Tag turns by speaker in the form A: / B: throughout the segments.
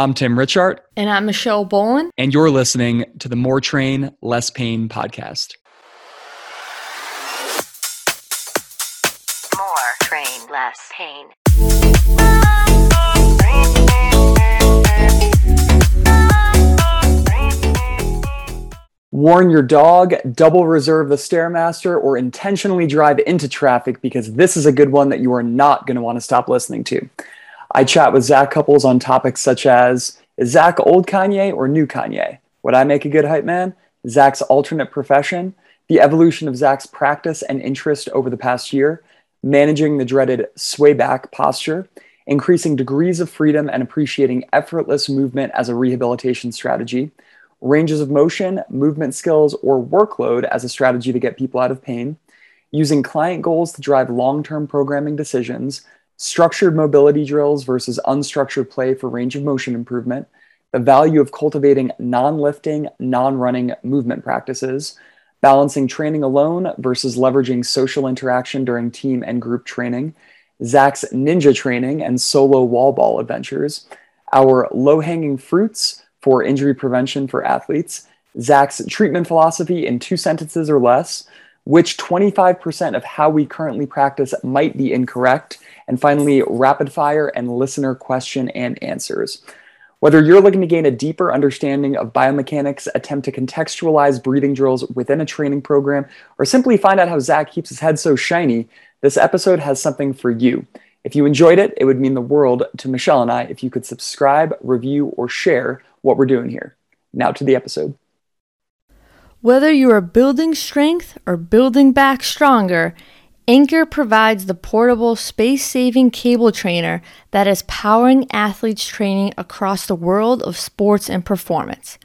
A: I'm Tim Richardt.
B: And I'm Michelle Boland.
A: And you're listening to the More Train, Less Pain podcast. More Train, Less Pain. Warn your dog, double reserve the Stairmaster, or intentionally drive into traffic because this is a good one that you are not going to want to stop listening to. I chat with Zac Cupples on topics such as Is Zach old Kanye or new Kanye? Would I make a good hype man? Zach's alternate profession, the evolution of Zach's practice and interest over the past year, managing the dreaded sway back posture, increasing degrees of freedom and appreciating effortless movement as a rehabilitation strategy? Ranges of motion, movement skills, or workload as a strategy to get people out of pain, using client goals to drive long term programming decisions, structured mobility drills versus unstructured play for range of motion improvement, the value of cultivating non lifting, non running movement practices, balancing training alone versus leveraging social interaction during team and group training, Zach's ninja training and solo wall ball adventures, our low hanging fruits for injury prevention for athletes, Zach's treatment philosophy in two sentences or less, which 25% of how we currently practice might be incorrect, and finally, rapid fire and listener question and answers. Whether you're looking to gain a deeper understanding of biomechanics, attempt to contextualize breathing drills within a training program, or simply find out how Zach keeps his head so shiny, this episode has something for you. If you enjoyed it, it would mean the world to Michelle and I if you could subscribe, review, or share what we're doing here. Now to the episode.
B: Whether you are building strength or building back stronger, Anchor provides the portable, space saving cable trainer that is powering athletes' training across the world of sports and performance.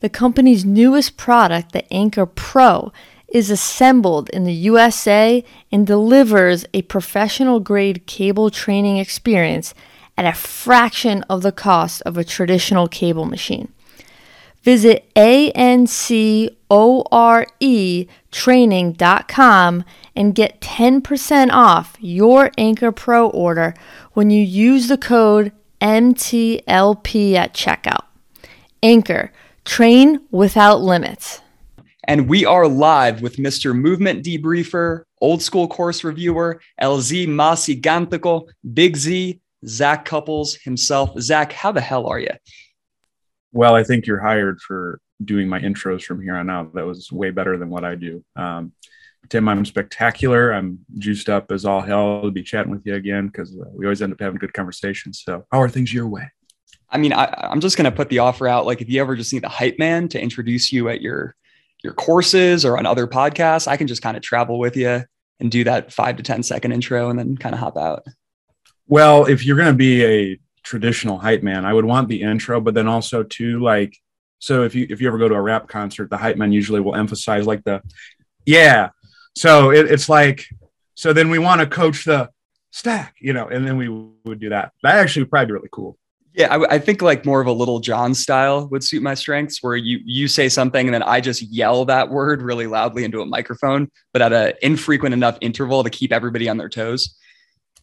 B: The company's newest product, the Anchor Pro, is assembled in the USA and delivers a professional grade cable training experience at a fraction of the cost of a traditional cable machine. Visit ancoretraining.com and get 10% off your Anchor Pro order when you use the code MTLP at checkout. Anchor, train without limits.
A: And we are live with Mr. Movement Debriefer, Old School Course Reviewer, LZ Masi Gantico, Big Z, Zac Cupples himself. Zach, how the hell are you?
C: Well, I think you're hired for doing my intros from here on out. That was way better than what I do. Um, Tim, I'm spectacular. I'm juiced up as all hell to be chatting with you again because uh, we always end up having good conversations. So, how are things your way?
A: I mean, I, am just going to put the offer out. Like, if you ever just need a hype man to introduce you at your your courses or on other podcasts, I can just kind of travel with you and do that five to ten second intro and then kind of hop out.
C: Well, if you're going to be a traditional hype man, I would want the intro, but then also to like, so if you if you ever go to a rap concert, the hype man usually will emphasize like the, yeah. So it, it's like, so then we want to coach the stack, you know, and then we would do that. That actually would probably be really cool.
A: Yeah, I, I, think like more of a Lil Jon style would suit my strengths, where you you say something and then I just yell that word really loudly into a microphone, but at an infrequent enough interval to keep everybody on their toes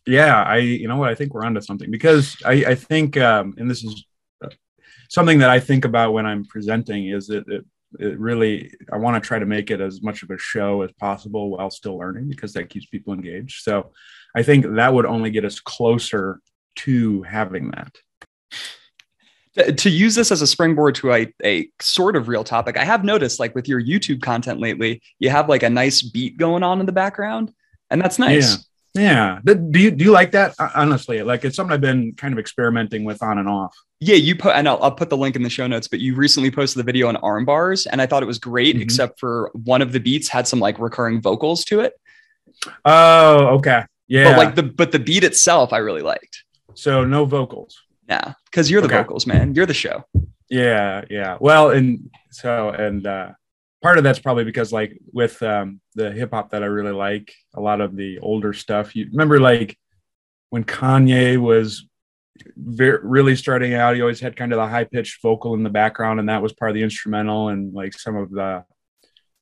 C: yeah, I you know what I think we're onto something because I I think um, and this is something that I think about when I'm presenting is that it, it really I want to try to make it as much of a show as possible while still learning because that keeps people engaged. So I think that would only get us closer to having that.
A: To use this as a springboard to a, a sort of real topic i have noticed like with your youtube content lately you have like a nice beat going on in the background and that's nice
C: yeah. Do you do you like that? Honestly, like it's something I've been kind of experimenting with on and off.
A: Yeah, you put and I'll, I'll put the link in the show notes. But you recently posted the video on arm bars, and I thought it was great, mm-hmm. except for one of the beats had some like recurring vocals to it.
C: Oh, okay. Yeah.
A: But like the but the beat itself, I really liked.
C: So no vocals.
A: Yeah, because you're the okay. vocals, man. You're the show.
C: Yeah, yeah. Well, and so and uh part of that's probably because like with um, the hip hop that I really like, a lot of the older stuff. You remember like when Kanye was very, really starting out, he always had kind of the high pitched vocal in the background, and that was part of the instrumental. And like some of the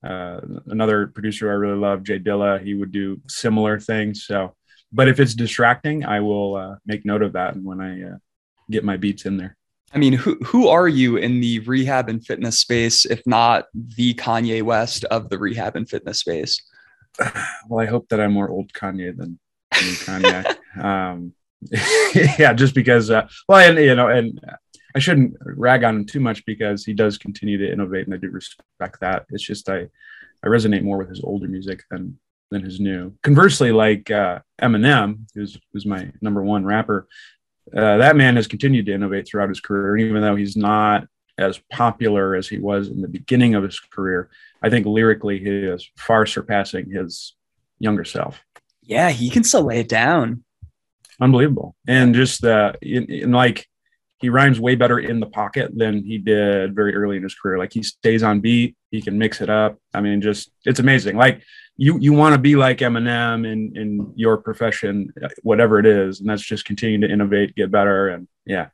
C: uh, another producer I really love, J Dilla, he would do similar things. So, but if it's distracting, I will uh, make note of that, and when I uh, get my beats in there.
A: I mean, who who are you in the rehab and fitness space, if not the Kanye West of the rehab and fitness space?
C: Well, I hope that I'm more old Kanye than Kanye. um, yeah, just because. Uh, well, and you know, and I shouldn't rag on him too much because he does continue to innovate, and I do respect that. It's just I I resonate more with his older music than than his new. Conversely, like uh, Eminem, who's who's my number one rapper, uh, that man has continued to innovate throughout his career, even though he's not as popular as he was in the beginning of his career. I think lyrically, he is far surpassing his younger self.
A: Yeah, he can still lay it down.
C: Unbelievable, and just uh, in, in like he rhymes way better in the pocket than he did very early in his career. Like he stays on beat, he can mix it up. I mean, just it's amazing. Like you you want to be like Eminem in in your profession, whatever it is, and that's just continue to innovate, get better, and yeah.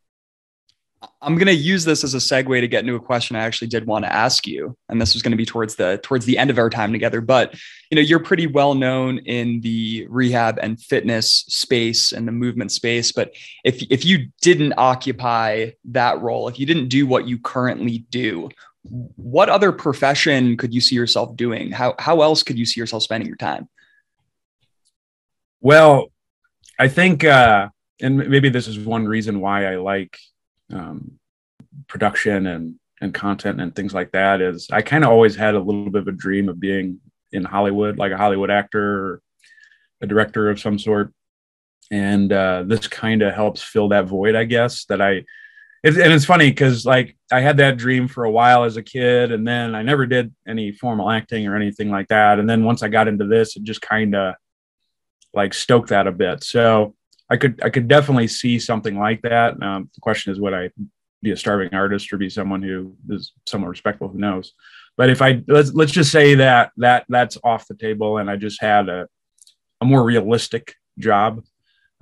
A: I'm going to use this as a segue to get into a question I actually did want to ask you, and this was going to be towards the towards the end of our time together. But you know, you're pretty well known in the rehab and fitness space and the movement space. But if if you didn't occupy that role, if you didn't do what you currently do, what other profession could you see yourself doing? How how else could you see yourself spending your time?
C: Well, I think, uh, and maybe this is one reason why I like um, production and and content and things like that. Is I kind of always had a little bit of a dream of being in Hollywood, like a Hollywood actor or a director of some sort. And uh, this kind of helps fill that void, I guess, that I it's, and it's funny because like I had that dream for a while as a kid, and then I never did any formal acting or anything like that. And then once I got into this, it just kind of like stoked that a bit. So I could I could definitely see something like that. Um, the question is, would I be a starving artist or be someone who is somewhat respectful? Who knows? But if I let's let's just say that that that's off the table, and I just had a a more realistic job,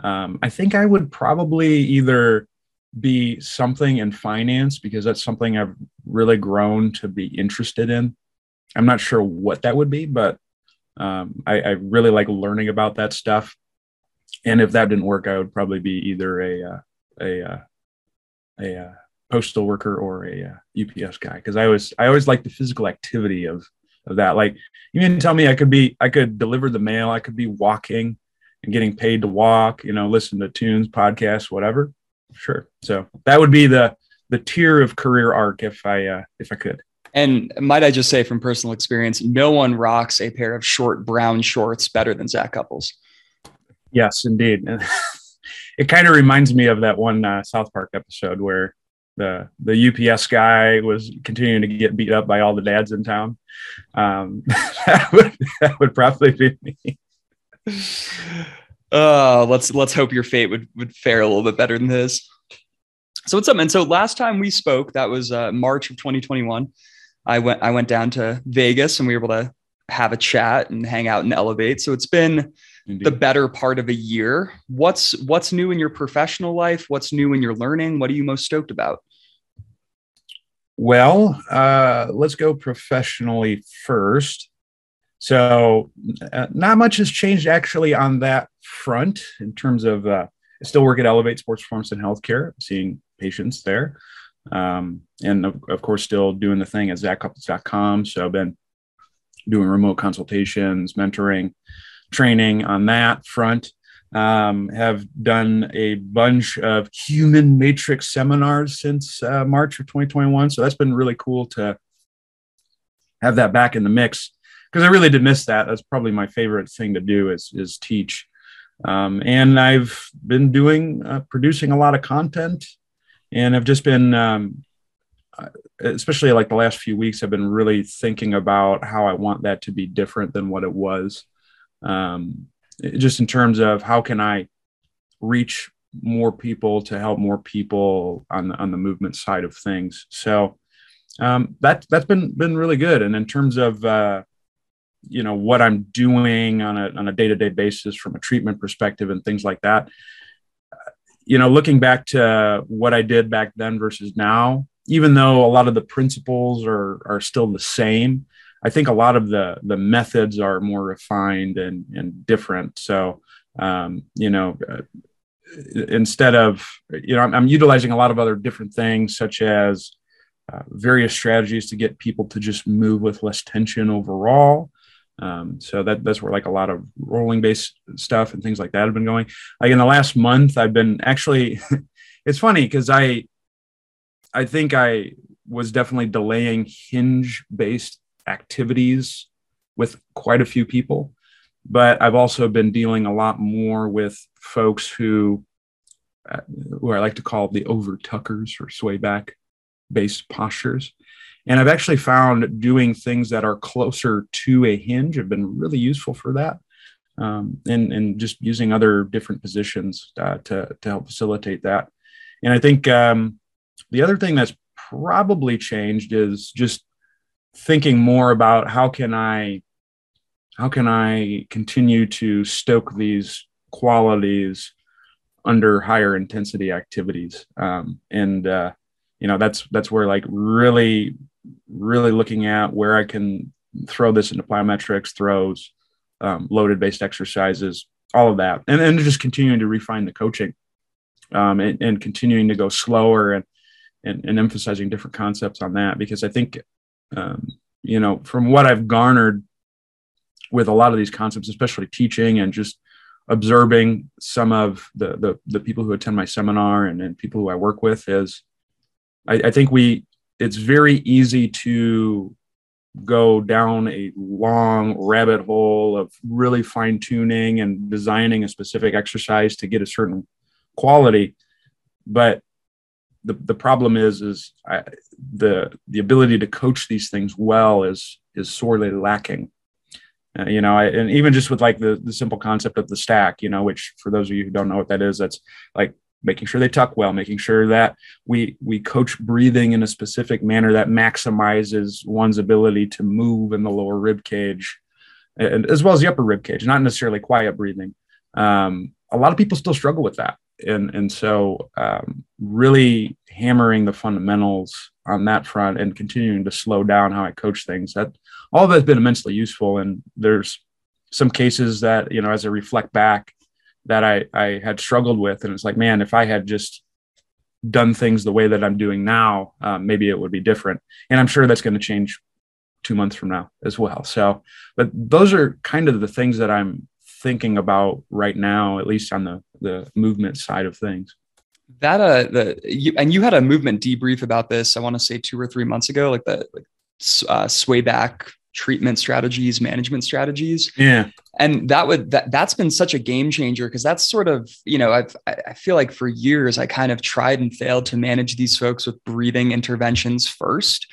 C: um, I think I would probably either be something in finance because that's something I've really grown to be interested in. I'm not sure what that would be, but um, I, I, really like learning about that stuff. And if that didn't work, I would probably be either a uh, a uh, a uh, postal worker or a UPS guy because I always I always like the physical activity of of that. Like you can tell me I could be I could deliver the mail, I could be walking and getting paid to walk, you know, listen to tunes, podcasts, whatever sure. So that would be the the tier of career arc if I uh, if I could.
A: And might I just say from personal experience, no one rocks a pair of short brown shorts better than Zac Cupples.
C: Yes, indeed. it kind of reminds me of that one uh, South Park episode where the the UPS guy was continuing to get beat up by all the dads in town. Um, that would that would probably be me.
A: Uh, let's let's hope your fate would would fare a little bit better than this. So what's up, man? So last time we spoke, that was uh, March of 2021. I went I went down to Vegas and we were able to have a chat and hang out and elevate. So it's been Indeed. the better part of a year. What's what's new in your professional life? What's new in your learning? What are you most stoked about?
C: Well, uh, let's go professionally first. So, uh, not much has changed actually on that front in terms of uh, I still work at Elevate Sports Performance and Healthcare, seeing patients there. Um, and of, of, course, still doing the thing at zaccupples.com. So, I've been doing remote consultations, mentoring, training on that front. Um, have done a bunch of human matrix seminars since uh, March of 2021. So, that's been really cool to have that back in the mix because I really did miss that. That's probably my favorite thing to do is is teach. Um, and I've been doing uh, producing a lot of content, and I've just been, um, uh, especially like the last few weeks, I've been really thinking about how I want that to be different than what it was. Um, just in terms of how can I reach more people to help more people on the, on the movement side of things. So um, that that's been been really good. And in terms of uh, you know what i'm doing on a, on a day-to-day basis from a treatment perspective and things like that you know looking back to what i did back then versus now even though a lot of the principles are are still the same i think a lot of the the methods are more refined and and different. So um, you know uh, instead of you know I'm, I'm, utilizing a lot of other different things such as uh, various strategies to get people to just move with less tension overall. Um, so that that's where like a lot of rolling based stuff and things like that have been going. Like in the last month i've been actually it's funny because i i think i was definitely delaying hinge based activities with quite a few people but I've also been dealing a lot more with folks who, uh, who I like to call the over tuckers or sway back based postures. And I've actually found doing things that are closer to a hinge have been really useful for that. Um, and, and just using other different positions uh, to, to help facilitate that. And I think um, the other thing that's probably changed is just thinking more about how can I how can I continue to stoke these qualities under higher intensity activities? Um, and uh, you know, that's that's where like really, really looking at where I can throw this into plyometrics, throws, um, loaded based exercises, all of that, and then just continuing to refine the coaching um, and, and, continuing to go slower and, and, and emphasizing different concepts on that because I think um, you know from what I've garnered with a lot of these concepts, especially teaching and just observing some of the the, the people who attend my seminar and, and people who I work with is I, I think we it's very easy to go down a long rabbit hole of really fine tuning and designing a specific exercise to get a certain quality but the, the problem is is I, the the ability to coach these things well is is sorely lacking uh, you know, I, and even just with like the, the simple concept of the stack, you know, which for those of you who don't know what that is, that's like making sure they tuck well, making sure that we we coach breathing in a specific manner that maximizes one's ability to move in the lower rib cage, and as well as the upper rib cage, not necessarily quiet breathing. Um, a lot of people still struggle with that, and and so um, really hammering the fundamentals on that front and continuing to slow down how I coach things. That all of that's been immensely useful. And there's some cases that, you know, as I reflect back that I, I had struggled with. And it's like, man, if I had just done things the way that I'm doing now, um, maybe it would be different. And I'm sure that's going to change two months from now as well. So, but those are kind of the things that I'm thinking about right now, at least on the, the movement side of things?
A: That uh the you, and you had a movement debrief about this i want to say two or three months ago like the like uh, sway back treatment strategies management strategies.
C: Yeah.
A: And that would that that's been such a game changer because that's sort of you know I've, i feel like for years i kind of tried and failed to manage these folks with breathing interventions first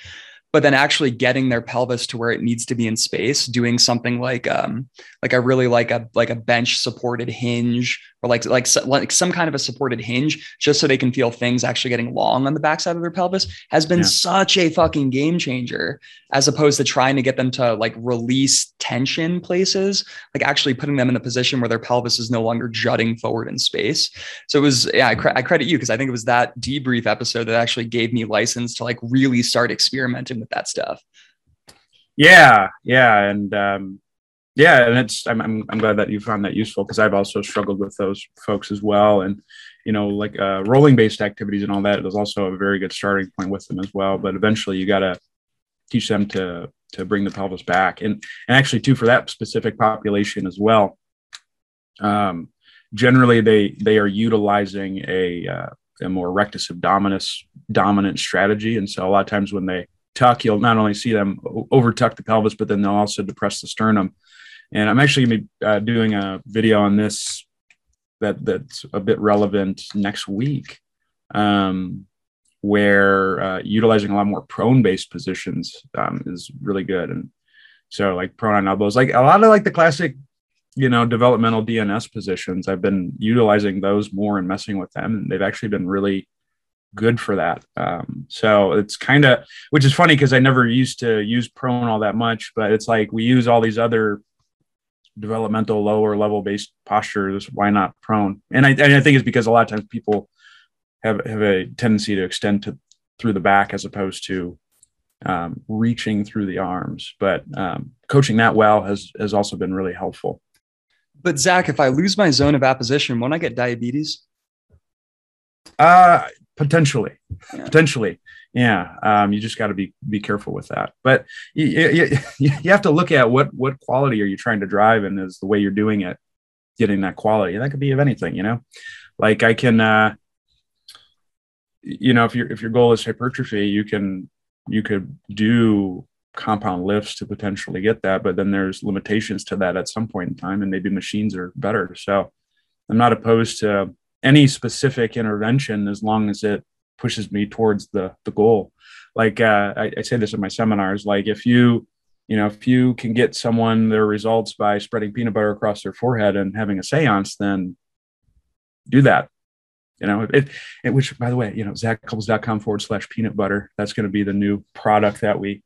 A: but then actually getting their pelvis to where it needs to be in space doing something like um like i really like a like a bench supported hinge or like like like some kind of a supported hinge just so they can feel things actually getting long on the backside of their pelvis has been yeah. such a fucking game changer as opposed to trying to get them to like release tension places like actually putting them in a position where their pelvis is no longer jutting forward in space so it was yeah i, cre- I credit you because i think it was that debrief episode that actually gave me license to like really start experimenting with that stuff.
C: Yeah yeah and um yeah and it's i'm, I'm, I'm glad that you found that useful because i've also struggled with those folks as well and you know like uh, rolling based activities and all that is also a very good starting point with them as well but eventually you got to teach them to to bring the pelvis back and and actually too for that specific population as well um, generally they they are utilizing a uh, a more rectus abdominis dominant strategy and so a lot of times when they tuck you'll not only see them over tuck the pelvis but then they'll also depress the sternum and I'm actually going to be uh, doing a video on this that that's a bit relevant next week, um, where uh, utilizing a lot more prone-based positions um, is really good. And so, like prone on elbows, like a lot of like the classic, you know, developmental DNS positions. I've been utilizing those more and messing with them, and they've actually been really good for that. Um, so it's kind of, which is funny because I never used to use prone all that much, but it's like we use all these other developmental lower level based postures why not prone? And I, and I think it's because a lot of times people have have a tendency to extend to through the back as opposed to um, reaching through the arms but um, coaching that well has has also been really helpful.
A: But zach if i lose my zone of apposition won't i get diabetes?
C: Uh, potentially,
A: Yeah.
C: potentially. Yeah. Um, you just got to be, be careful with that, but you, you, you have to look at what, what quality are you trying to drive and is the way you're doing it, getting that quality. That could be of anything, you know, like I can, uh, you know, if your, if your goal is hypertrophy, you can, you could do compound lifts to potentially get that, but then there's limitations to that at some point in time and maybe machines are better. So I'm not opposed to any specific intervention as long as it pushes me towards the the goal. Like uh, I, I say this in my seminars, like if you you know if you can get someone their results by spreading peanut butter across their forehead and having a seance, then do that. You know, it, it which by the way, you know, zaccupples.com forward slash peanut butter. That's going to be the new product that we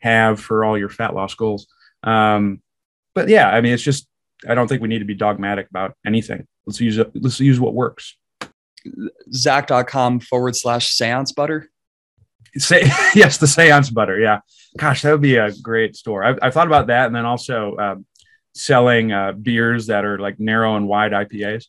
C: have for all your fat loss goals. Um, but yeah, I mean, it's just I don't think we need to be dogmatic about anything. Let's use. Let's use what works.
A: Zach.com forward slash seance butter.
C: Say yes, the seance butter. Yeah, gosh, that would be a great store. I've, I've thought about that, and then also um, selling uh, beers that are like narrow and wide IPAs.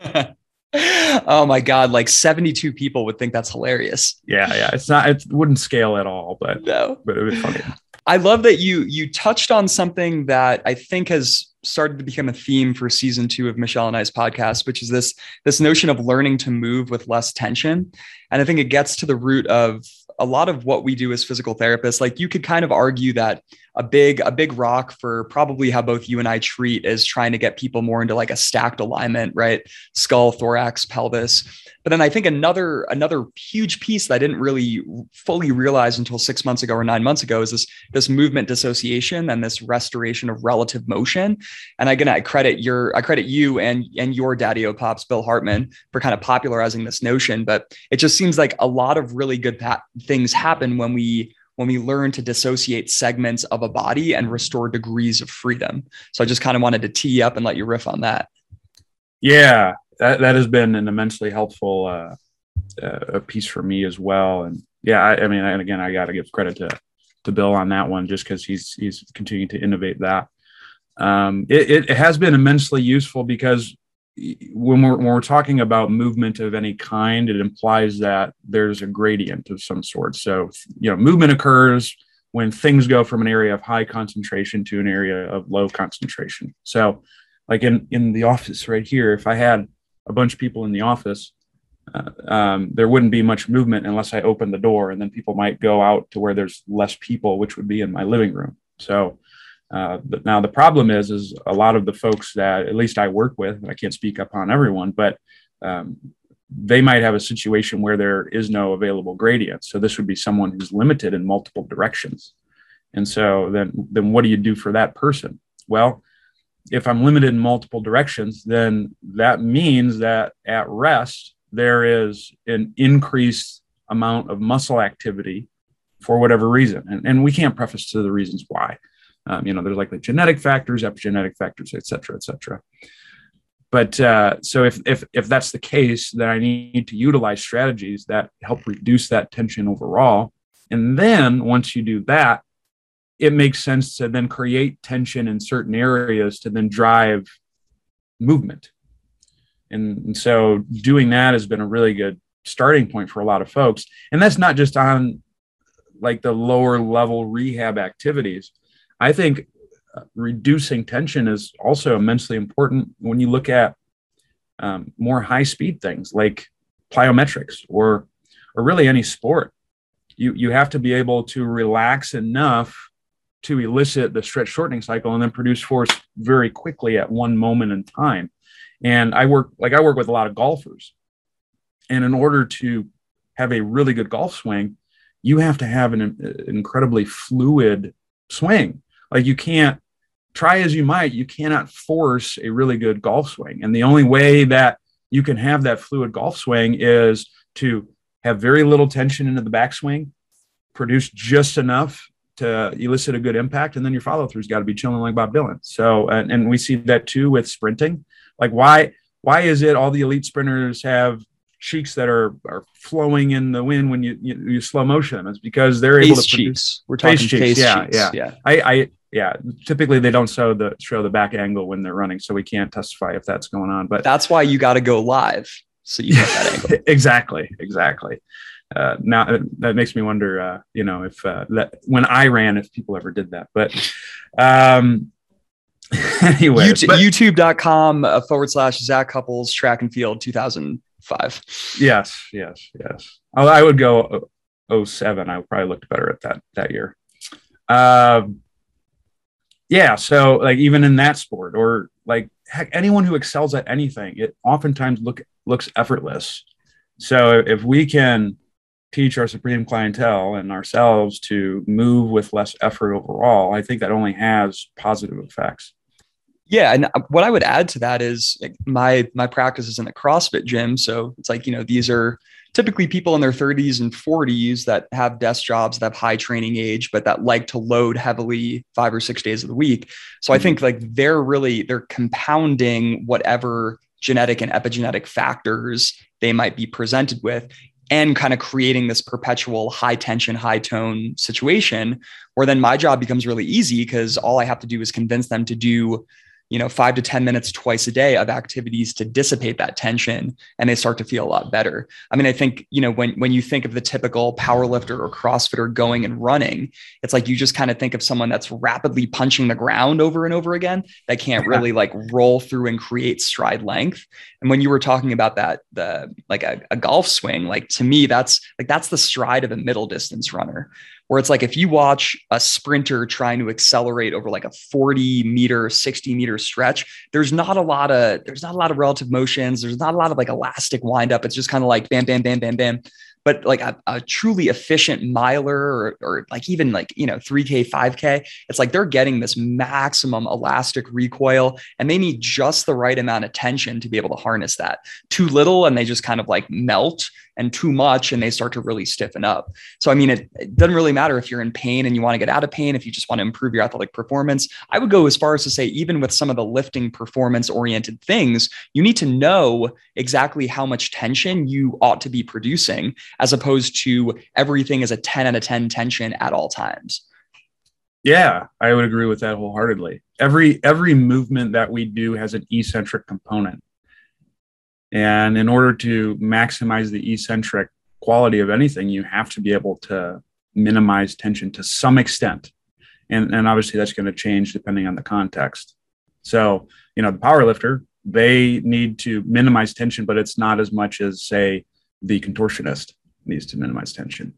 A: oh my god, like 72 people would think that's hilarious.
C: Yeah, yeah. It's not. It wouldn't scale at all, but
A: No.
C: but it would be funny.
A: I love that you you touched on something that I think has started to become a theme for season two of Michelle and I's podcast, which is this this notion of learning to move with less tension. And I think it gets to the root of a lot of what we do as physical therapists. Like you could kind of argue that a big a big rock for probably how both you and I treat is trying to get people more into like a stacked alignment, right? Skull, thorax, pelvis. But then I think another another huge piece that I didn't really fully realize until six months ago or nine months ago is this this movement dissociation and this restoration of relative motion. And again, I credit your I credit you and and your daddy o pops Bill Hartman for kind of popularizing this notion. But it just seems like a lot of really good pa- things happen when we when we learn to dissociate segments of a body and restore degrees of freedom. So I just kind of wanted to tee up and let you riff on that.
C: Yeah, that that has been an immensely helpful uh, uh, piece for me as well. And yeah, I, I mean, and again, I got to give credit to to Bill on that one, just because he's he's continuing to innovate that. Um, it, it has been immensely useful because when we're when we're talking about movement of any kind, it implies that there's a gradient of some sort. So you know, movement occurs when things go from an area of high concentration to an area of low concentration. So, like in in the office right here, if I had a bunch of people in the office, uh, um, there wouldn't be much movement unless I opened the door, and then people might go out to where there's less people, which would be in my living room. So, uh, but now the problem is, is a lot of the folks that at least I work with, I can't speak upon everyone, but um, they might have a situation where there is no available gradient. So this would be someone who's limited in multiple directions. And so then, then what do you do for that person? Well, if I'm limited in multiple directions, then that means that at rest, there is an increased amount of muscle activity for whatever reason. And, and we can't preface to the reasons why. Um, you know, there's like the genetic factors, epigenetic factors, et cetera, et cetera. But uh, so if, if, if that's the case, then I need to utilize strategies that help reduce that tension overall. And then once you do that, it makes sense to then create tension in certain areas to then drive movement. And, and, so doing that has been a really good starting point for a lot of folks. And that's not just on like the lower level rehab activities. I think uh, reducing tension is also immensely important when you look at um, more high speed things like plyometrics or or really any sport. You you have to be able to relax enough to elicit the stretch shortening cycle and then produce force very quickly at one moment in time. And I work like I work with a lot of golfers. And in order to have a really good golf swing, you have to have an, an incredibly fluid swing. Like you can't try as you might, you cannot force a really good golf swing. And the only way that you can have that fluid golf swing is to have very little tension into the backswing, produce just enough to elicit a good impact, and then your follow through's got to be chilling like Bob Dylan. So, and, and we see that too with sprinting. Like, why why is it all the elite sprinters have cheeks that are are flowing in the wind when you you, you slow motion? them? It's because they're able
A: Face
C: to
A: cheeks.
C: produce
A: We're talking
C: face
A: face,
C: cheeks, yeah,
A: cheeks.
C: yeah.
A: yeah.
C: I, I yeah. Typically, they don't show the show the back angle when they're running, so we can't testify if that's going on. But
A: That's why you got to go live. So you get that angle.
C: exactly, exactly. Uh, now uh, that makes me wonder, uh, you know, if uh, that when I ran, if people ever did that. But um, anyway,
A: YouTube, but, YouTube.com uh, forward slash Zac Cupples track and field 2005.
C: Yes, yes, yes. I, I would go 07. I probably looked better at that that year. Um, yeah. So like even in that sport or like heck, anyone who excels at anything, it oftentimes look looks effortless. So if we can teach our supreme clientele and ourselves to move with less effort overall, I think that only has positive effects.
A: Yeah, and uh, what I would add to that is like my my practice is in a CrossFit gym, so it's like you know these are typically people in their 30s and 40s that have desk jobs that have high training age but that like to load heavily five or six days of the week. So i think like they're really they're compounding whatever genetic and epigenetic factors they might be presented with and kind of creating this perpetual high tension, high tone situation where then my job becomes really easy because all I have to do is convince them to do you know, five to 10 minutes twice a day of activities to dissipate that tension and they start to feel a lot better. I mean, I think, you know, when, when you think of the typical power lifter or CrossFitter going and running, it's like you just kind of think of someone that's rapidly punching the ground over and over again that can't really like roll through and create stride length. And when you were talking about that, the like a, a golf swing, like to me, that's like that's the stride of a middle distance runner where it's like if you watch a sprinter trying to accelerate over like a 40 meter 60 meter stretch there's not a lot of there's not a lot of relative motions. There's not a lot of like elastic wind up it's just kind of like bam bam bam bam bam. But like a, a truly efficient miler or, or, like even like you know 3k 5k it's like they're getting this maximum elastic recoil and they need just the right amount of tension to be able to harness that. Too little and they just kind of like melt and too much and they start to really stiffen up. So, I mean, it, it, doesn't really matter if you're in pain and you want to get out of pain, if you just want to improve your athletic performance. I would go as far as to say, even with some of the lifting performance oriented things, you need to know exactly how much tension you ought to be producing, as opposed to everything is a 10 out of 10 tension at all times.
C: Yeah, I would agree with that wholeheartedly. Every every movement that we do has an eccentric component. And in order to maximize the eccentric quality of anything, you have to be able to minimize tension to some extent. And, and obviously that's going to change depending on the context. So, you know, the power lifter, they need to minimize tension, but it's not as much as, say, the contortionist needs to minimize tension.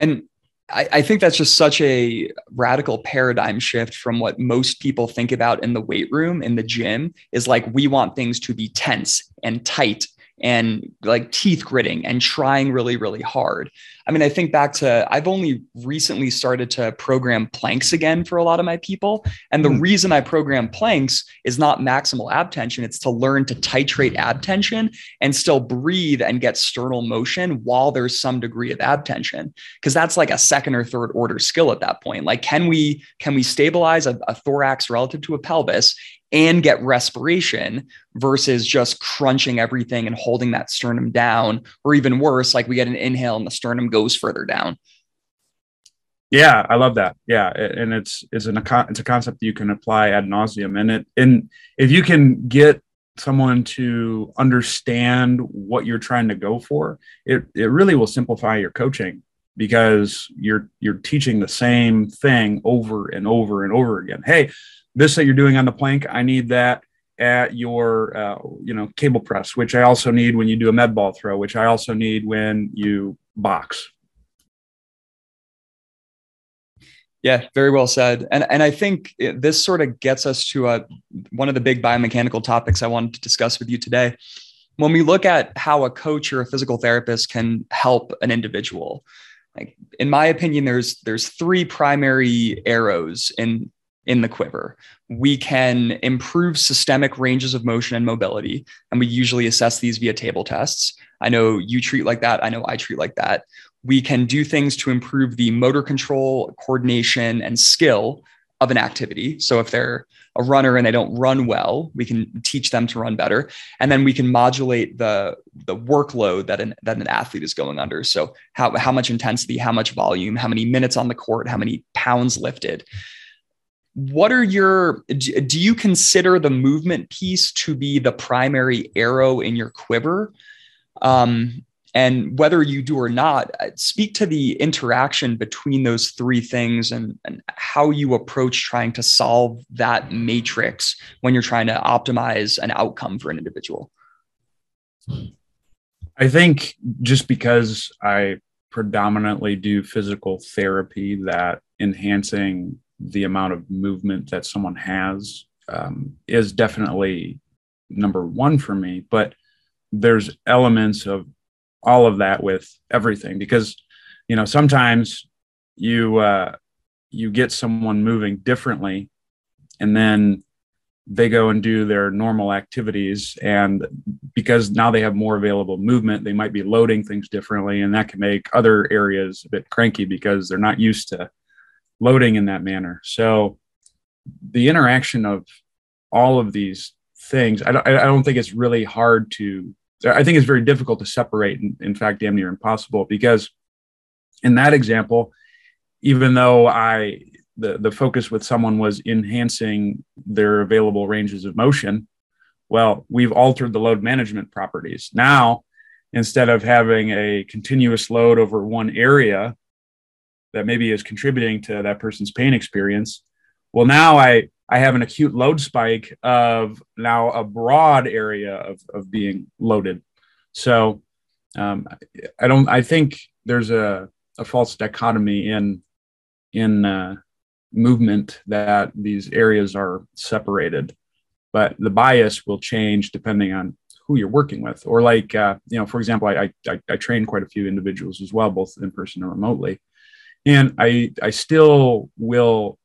A: And I, I, think that's just such a radical paradigm shift from what most people think about in the weight room, in the gym, is like we want things to be tense and tight and like teeth gritting and trying really, really hard. I mean, I think back to I've only recently started to program planks again for a lot of my people. And the mm. reason I program planks is not maximal ab tension, it's to learn to titrate ab tension and still breathe and get sternal motion while there's some degree of ab tension. Cause that's like a second or third order skill at that point. Like, can we can we stabilize a, a thorax relative to a pelvis and get respiration versus just crunching everything and holding that sternum down, or even worse, like we get an inhale and the sternum goes further down.
C: Yeah, I love that. Yeah, and it's it's an it's a concept you can apply ad nauseum, and it and if you can get someone to understand what you're trying to go for, it it really will simplify your coaching because you're you're teaching the same thing over and over and over again. Hey, this that you're doing on the plank, I need that at your uh, you know cable press, which I also need when you do a med ball throw, which I also need when you box.
A: Yeah, very well said. And and I think it, this sort of gets us to a one of the big biomechanical topics I wanted to discuss with you today. When we look at how a coach or a physical therapist can help an individual, like in my opinion, there's there's three primary arrows in in the quiver. We can improve systemic ranges of motion and mobility, and we usually assess these via table tests. I know you treat like that. I know I treat like that. We can do things to improve the motor control, coordination, and skill of an activity. So if they're a runner and they don't run well, we can teach them to run better. And then we can modulate the, the workload that an, that an athlete is going under. So how, how much intensity, how much volume, how many minutes on the court, how many pounds lifted what are your do you consider the movement piece to be the primary arrow in your quiver? Um, and whether you do or not uh, speak to the interaction between those three things and, and how you approach trying to solve that matrix when you're trying to optimize an outcome for an individual.
C: I think just because i predominantly do physical therapy that enhancing the amount of movement that someone has um, is definitely number one for me. But there's elements of all of that with everything because you know sometimes you uh, you get someone moving differently, and then they go and do their normal activities and because now they have more available movement they might be loading things differently and that can make other areas a bit cranky because they're not used to loading in that manner. So the interaction of all of these things, I don't, I don't think it's really hard to, I think it's very difficult to separate. In, in fact, damn near impossible because in that example, even though I, the, the focus with someone was enhancing their available ranges of motion, well, we've altered the load management properties. Now, instead of having a continuous load over one area, that maybe is contributing to that person's pain experience. Well, now I I have an acute load spike of now a broad area of of being loaded. So um, I don't. I think there's a a false dichotomy in in uh, movement that these areas are separated, but the bias will change depending on who you're working with. Or like uh, you know, for example, I, I I train quite a few individuals as well, both in person and remotely, and i i still will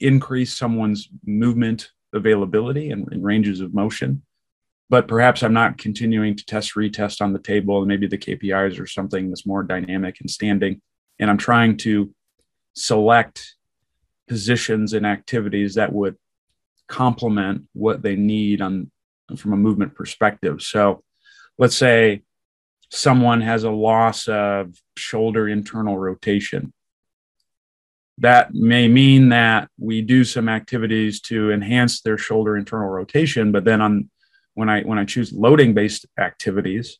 C: increase someone's movement availability and, and, ranges of motion. But perhaps i'm not continuing to test retest on the table. And maybe the kpis or something that's more dynamic and standing. And i'm trying to select positions and activities that would complement what they need on from a movement perspective. So let's say someone has a loss of shoulder internal rotation that may mean that we do some activities to enhance their shoulder internal rotation but then on when i when i choose loading based activities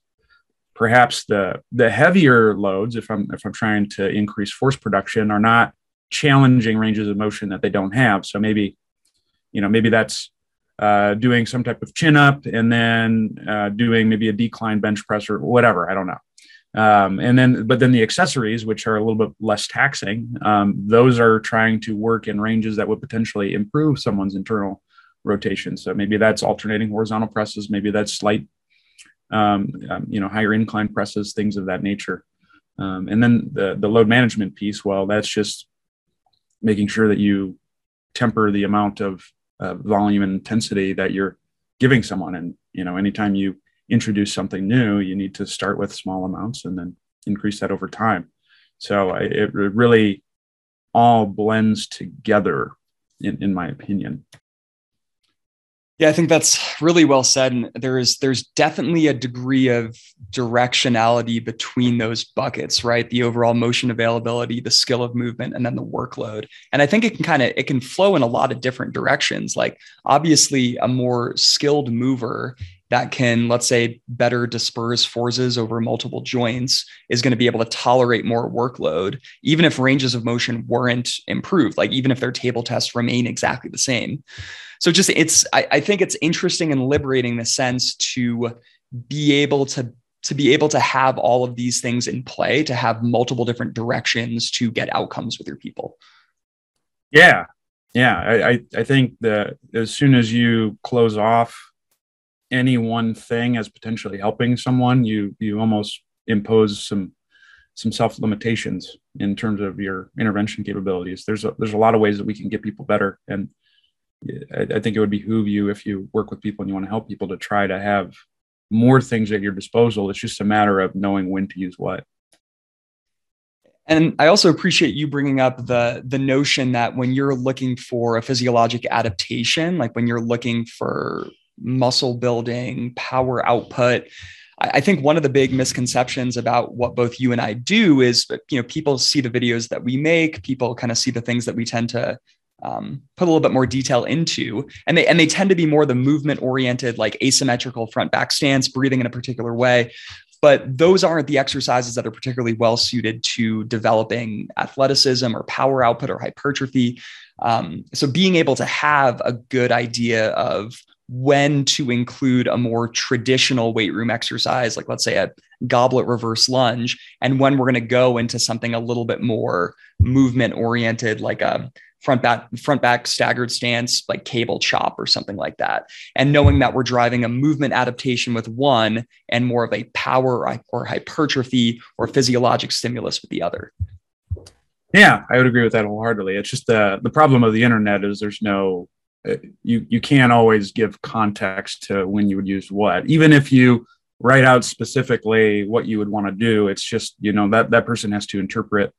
C: perhaps the the heavier loads if i'm if i'm trying to increase force production are not challenging ranges of motion that they don't have. So maybe you know maybe that's uh, doing some type of chin up and then uh, doing maybe a decline bench press or whatever. I don't know um, and then, but then the accessories, which are a little bit less taxing, um, those are trying to work in ranges that would potentially improve someone's internal rotation. So maybe that's alternating horizontal presses, maybe that's slight, um, um you know, higher incline presses, things of that nature. Um, and then the the load management piece, well, that's just making sure that you temper the amount of uh, volume and intensity that you're giving someone. And you know, anytime you introduce something new, you need to start with small amounts and then increase that over time. So it, really all blends together, in, in my opinion.
A: Yeah, I think that's really well said. And there is there's definitely a degree of directionality between those buckets, right? The overall motion availability, the skill of movement, and then the workload. And I think it can kind of it can flow in a lot of different directions. Like obviously, a more skilled mover that can, let's say, better disperse forces over multiple joints is going to be able to tolerate more workload, even if ranges of motion weren't improved, like even if their table tests remain exactly the same. So just it's, I, I think it's interesting and liberating the sense to be able to to be able to have all of these things in play to have multiple different directions to get outcomes with your people.
C: Yeah. Yeah. I i think that as soon as you close off any one thing as potentially helping someone, you you almost impose some some self limitations in terms of your intervention capabilities. There's a, there's a lot of ways that we can get people better, and I, I think it would behoove you if you work with people and you want to help people to try to have more things at your disposal. It's just a matter of knowing when to use what.
A: And I also appreciate you bringing up the the notion that when you're looking for a physiologic adaptation, like when you're looking for muscle building, power output. I think one of the big misconceptions about what both you and I do is, you know, people see the videos that we make, people kind of see the things that we tend to um, put a little bit more detail into and they and they tend to be more the movement oriented like asymmetrical front back stance breathing in a particular way but those aren't the exercises that are particularly well suited to developing athleticism or power output or hypertrophy um, so being able to have a good idea of when to include a more traditional weight room exercise, like let's say a goblet reverse lunge, and when we're going to go into something a little bit more movement oriented, like a front back front back staggered stance, like cable chop or something like that. And knowing that we're driving a movement adaptation with one and more of a power or hypertrophy or physiologic stimulus with the other.
C: Yeah, I would agree with that wholeheartedly. It's just the the problem of the internet is there's no uh, you you can't always give context to when you would use what. Even if you write out specifically what you would want to do it's just you know that that person has to interpret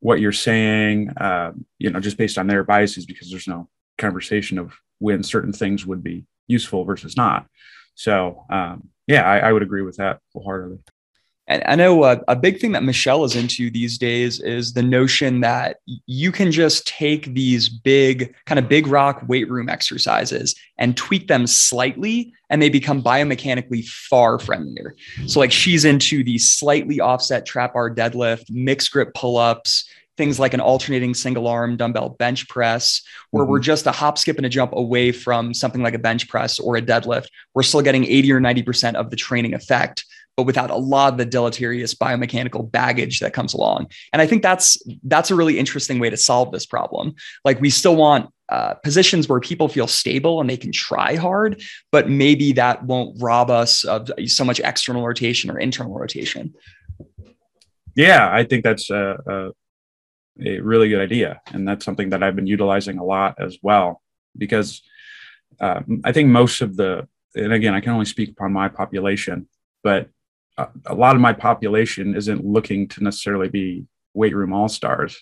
C: what you're saying uh, you know just based on their biases because there's no conversation of when certain things would be useful versus not. So um, yeah I, I would agree with that wholeheartedly
A: and I know a, a, big thing that Michelle is into these days is the notion that you can just take these big, kind of big rock weight room exercises and tweak them slightly, and they become biomechanically far friendlier. So, like, she's into the slightly offset trap bar deadlift, mixed grip pull ups, things like an alternating single arm dumbbell bench press, where mm-hmm. we're just a hop, skip, and a jump away from something like a bench press or a deadlift. We're still getting 80 or 90% of the training effect but without a lot of the deleterious biomechanical baggage that comes along. And I think that's that's a really interesting way to solve this problem. Like we still want uh, positions where people feel stable and they can try hard, but maybe that won't rob us of so much external rotation or internal rotation.
C: Yeah, I think that's a, a, a really good idea, and that's something that I've been utilizing a lot as well. Because um, I think most of the, and again, I can only speak upon my population, but a lot of my population isn't looking to necessarily be weight room all stars.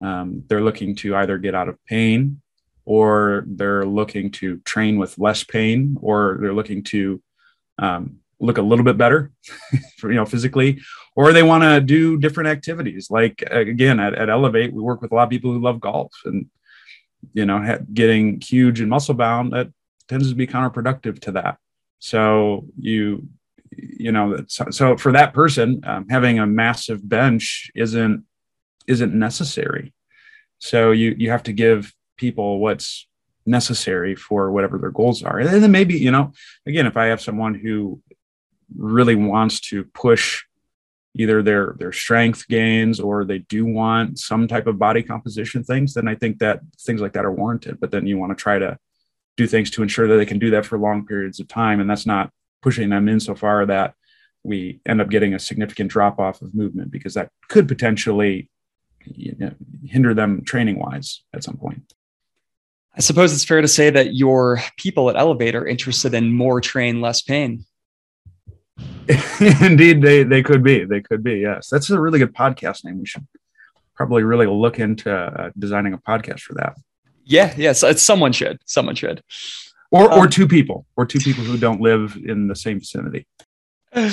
C: Um, they're looking to either get out of pain or they're looking to train with less pain or they're looking to um, look a little bit better you know physically or they want to do different activities like again at, at Elevate we work with a lot of people who love golf and you know getting huge and muscle bound that tends to be counterproductive to that so you you know so, so for that person um, having a massive bench isn't isn't necessary. So you you have to give people what's necessary for whatever their goals are. And then maybe you know again if i have someone who really wants to push either their their strength gains or they do want some type of body composition things then i think that things like that are warranted. But then you want to try to do things to ensure that they can do that for long periods of time and that's not pushing them in so far that we end up getting a significant drop off of movement because that could potentially you know, hinder them training wise at some point.
A: I suppose it's fair to say that your people at Elevate are interested in more train, less pain.
C: Indeed, they they could be. They could be. Yes, that's a really good podcast name. We should probably really look into uh, designing a podcast for that.
A: Yeah, yes, yeah, someone should. Someone should
C: or um, or two people or two people who don't live in the same vicinity.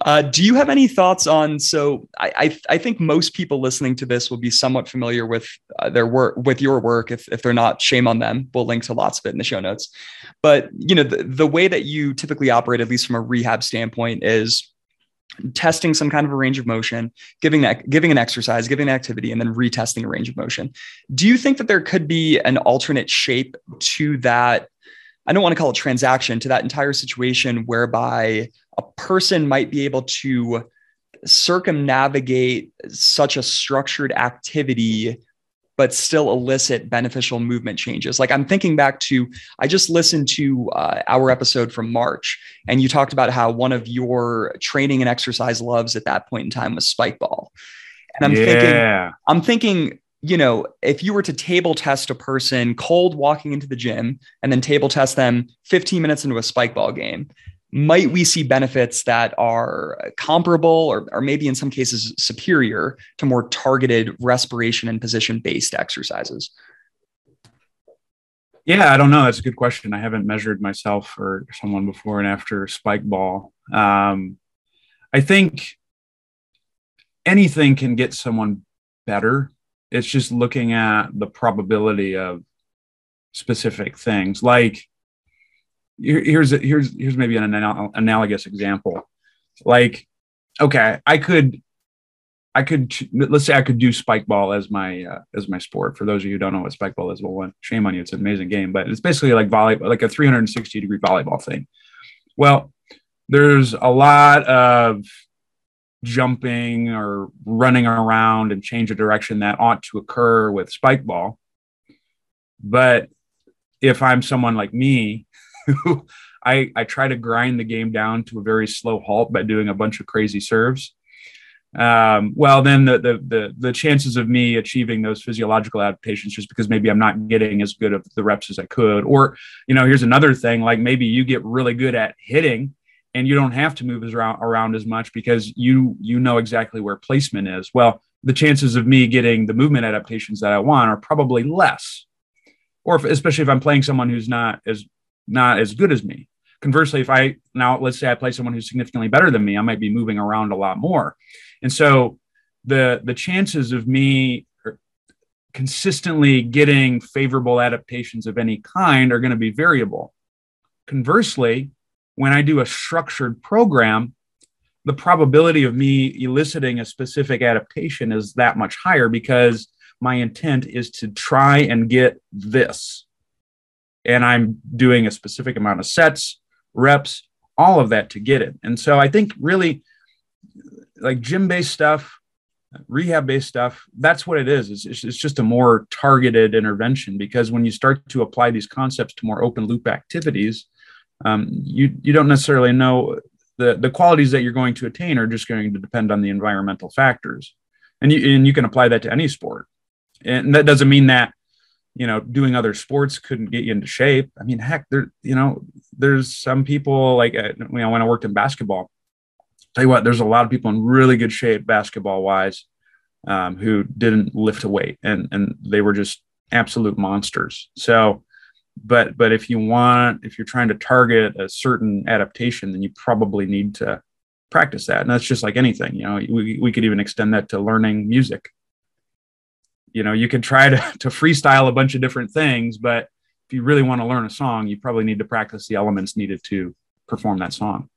A: Uh, do you have any thoughts on so I, I, I think most people listening to this will be somewhat familiar with uh, their work with your work if, if they're not shame on them. We'll link to lots of it in the show notes. But you know the, the way that you typically operate at least from a rehab standpoint is testing some kind of a range of motion, giving that giving an exercise, giving an activity, and then retesting a range of motion. Do you think that there could be an alternate shape to that I don't want to call it transaction to that entire situation whereby a person might be able to circumnavigate such a structured activity but still elicit beneficial movement changes. Like I'm thinking back to, I just listened to uh, our episode from March, and you talked about how one of your training and exercise loves at that point in time was spike ball. And I'm yeah. thinking, I'm thinking, you know, if you were to table test a person cold walking into the gym and then table test them 15 minutes into a spike ball game, might we see benefits that are comparable or, or maybe in some cases superior to more targeted respiration and position based exercises?
C: Yeah, I don't know. That's a good question. I haven't measured myself or someone before and after spike ball. Um, I think anything can get someone better it's just looking at the probability of specific things. Like here, here's a, here's here's maybe an anal- analogous example. Like, okay, I could I could let's say I could do spike ball as my uh, as my sport. For those of you who don't know what spike ball is, well, one shame on you. It's an amazing game, but it's basically like volley, like a 360 degree volleyball thing. Well, there's a lot of jumping or running around and change of direction that ought to occur with spike ball. But if I'm someone like me, I, I try to grind the game down to a very slow halt by doing a bunch of crazy serves um, well, then the, the, the the chances of me achieving those physiological adaptations, just because maybe I'm not getting as good of the reps as I could, or you know, here's another thing, like maybe you get really good at hitting, and you don't have to move around, as much because you you know exactly where placement is. Well, the chances of me getting the movement adaptations that I want are probably less, or if, especially if I'm playing someone who's not as not as good as me. Conversely, if I now let's say I play someone who's significantly better than me, I might be moving around a lot more. And so the the chances of me consistently getting favorable adaptations of any kind are going to be variable. Conversely, when I do a structured program, the probability of me eliciting a specific adaptation is that much higher because my intent is to try and get this. And I'm doing a specific amount of sets, reps, all of that to get it. And so I think really like gym based stuff, rehab based stuff, that's what it is. It's, it's just a more targeted intervention because when you start to apply these concepts to more open loop activities, um, you you don't necessarily know the the qualities that you're going to attain are just going to depend on the environmental factors, and you and you can apply that to any sport, and that doesn't mean that you know doing other sports couldn't get you into shape. I mean, heck, there you know there's some people like uh, you know when I worked in basketball, tell you what, there's a lot of people in really good shape basketball wise um, who didn't lift a weight and and they were just absolute monsters. So, but but if you want, if you're trying to target a certain adaptation, then you probably need to practice that. And that's just like anything, you know. We we could even extend that to learning music. You know, you can try to to freestyle a bunch of different things, but if you really want to learn a song, you probably need to practice the elements needed to perform that song.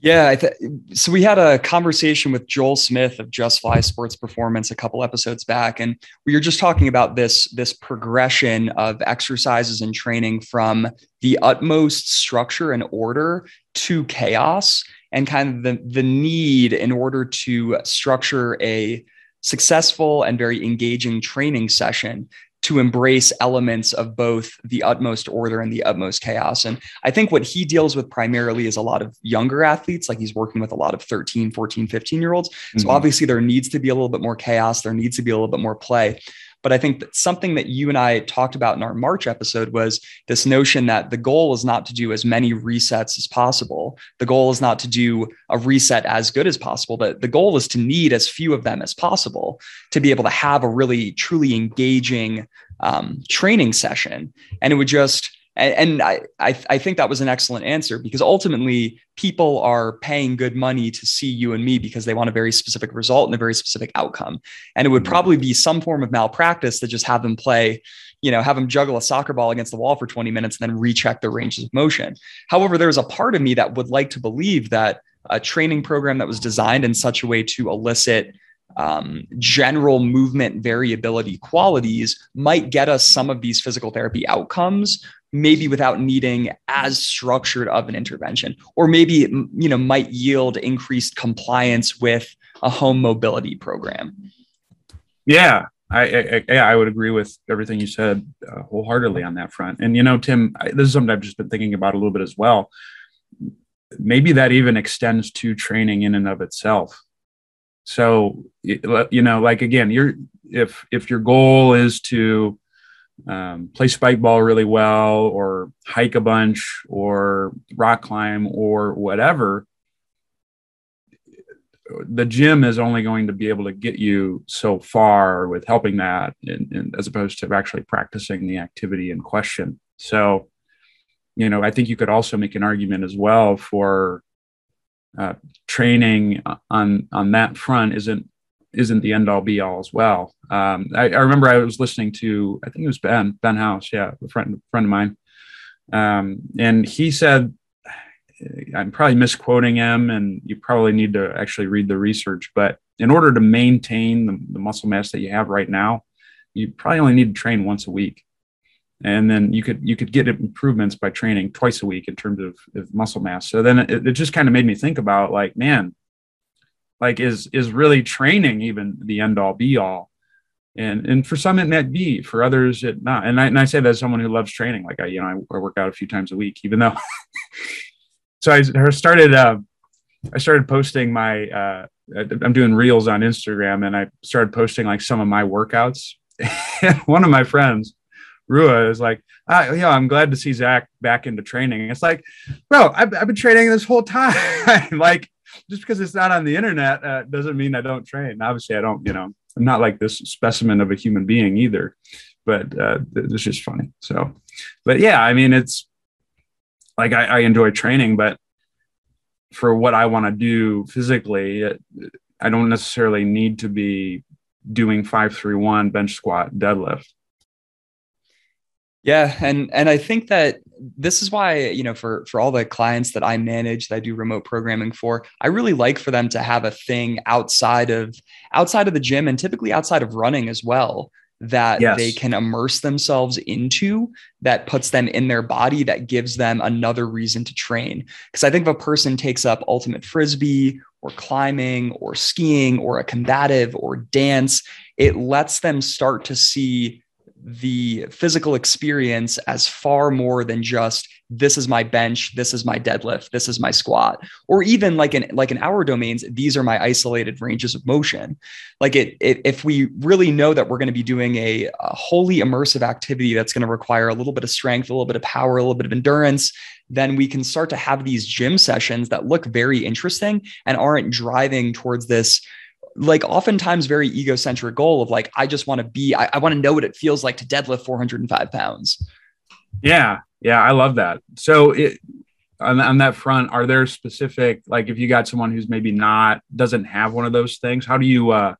A: Yeah. Th- so we had a conversation with Joel Smith of Just Fly Sports Performance a couple episodes back, and we were just talking about this this progression of exercises and training from the utmost structure and order to chaos, and kind of the the need in order to structure a successful and very engaging training session to embrace elements of both the utmost order and the utmost chaos. And I think what he deals with primarily is a lot of younger athletes, like he's working with a lot of 13, 14, 15 year olds. Mm-hmm. So obviously there needs to be a little bit more chaos, there needs to be a little bit more play. But I think that something that you and I talked about in our March episode was this notion that the goal is not to do as many resets as possible. The goal is not to do a reset as good as possible, but the goal is to need as few of them as possible to be able to have a really truly engaging um, training session. And it would just, and, I, I, I think that was an excellent answer because ultimately people are paying good money to see you and me because they want a very specific result and a very specific outcome. And it would mm-hmm. probably be some form of malpractice to just have them play, you know, have them juggle a soccer ball against the wall for 20 minutes and then recheck their ranges of motion. However, there's a part of me that would like to believe that a training program that was designed in such a way to elicit um, general movement variability qualities might get us some of these physical therapy outcomes maybe without needing as structured of an intervention or maybe you know might yield increased compliance with a home mobility program
C: yeah I, I, I would agree with everything you said uh, wholeheartedly on that front. And you know, Tim, I, this is something I've just been thinking about a little bit as well. Maybe that even extends to training in and of itself so you know like again you're if if your goal is to um, play spike ball really well or hike a bunch or rock climb or whatever the gym is only going to be able to get you so far with helping that in, in, as opposed to actually practicing the activity in question. So you know i think you could also make an argument as well for uh, training on on that front isn't isn't the end all be all as well. Um, I, I, remember I was listening to, I think it was Ben, Ben House. Yeah. A friend, friend of mine. Um, and he said, I'm probably misquoting him and you probably need to actually read the research, but in order to maintain the, the muscle mass that you have right now, you probably only need to train once a week and then you could you could get improvements by training twice a week in terms of, of muscle mass so then it, it just kind of made me think about like man like is is really training even the end all be all and and for some it might be for others it not and I, and I say that as someone who loves training like I you know I, work out a few times a week even though so I started uh, I started posting my uh, I'm doing reels on Instagram and I started posting like some of my workouts one of my friends Rua is like, ah, yeah, I'm glad to see Zac back into training. It's like, bro, I've, I've been training this whole time. like, just because it's not on the internet uh, doesn't mean I don't train. Obviously, I don't, you know, I'm not like this specimen of a human being either, but uh, it's just funny. So, but yeah, I mean, it's like I, I enjoy training, but for what I want to do physically, I don't necessarily need to be doing five, three, one bench squat deadlift.
A: Yeah, and and I think that this is why you know for for all the clients that I manage that I do remote programming for, I really like for them to have a thing outside of outside of the gym and typically outside of running as well that yes. they can immerse themselves into that puts them in their body that gives them another reason to train because i think if a person takes up ultimate frisbee or climbing or skiing or a combative or dance it lets them start to see the physical experience as far more than just this is my bench this is my deadlift this is my squat or even like in like in our domains these are my isolated ranges of motion. Like it, it if we really know that we're going to be doing a, a wholly immersive activity that's going to require a little bit of strength a little bit of power a little bit of endurance then we can start to have these gym sessions that look very interesting and aren't driving towards this like oftentimes very egocentric goal of like, I just want to be, I, I want to know what it feels like to deadlift 405 pounds.
C: Yeah. Yeah. I love that. So it, on, on that front, are there specific, like if you got someone who's maybe not, doesn't have one of those things, how do you, uh,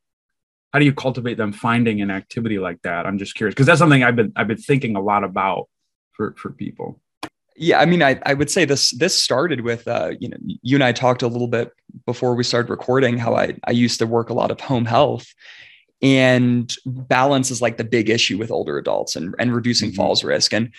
C: how do you cultivate them finding an activity like that? I'm just curious because that's something I've been I've been thinking a lot about for for people.
A: Yeah, I mean, I, I would say this this started with uh, you know you and I talked a little bit before we started recording how I I used to work a lot of home health, and balance is like the big issue with older adults and and reducing mm-hmm. falls risk. And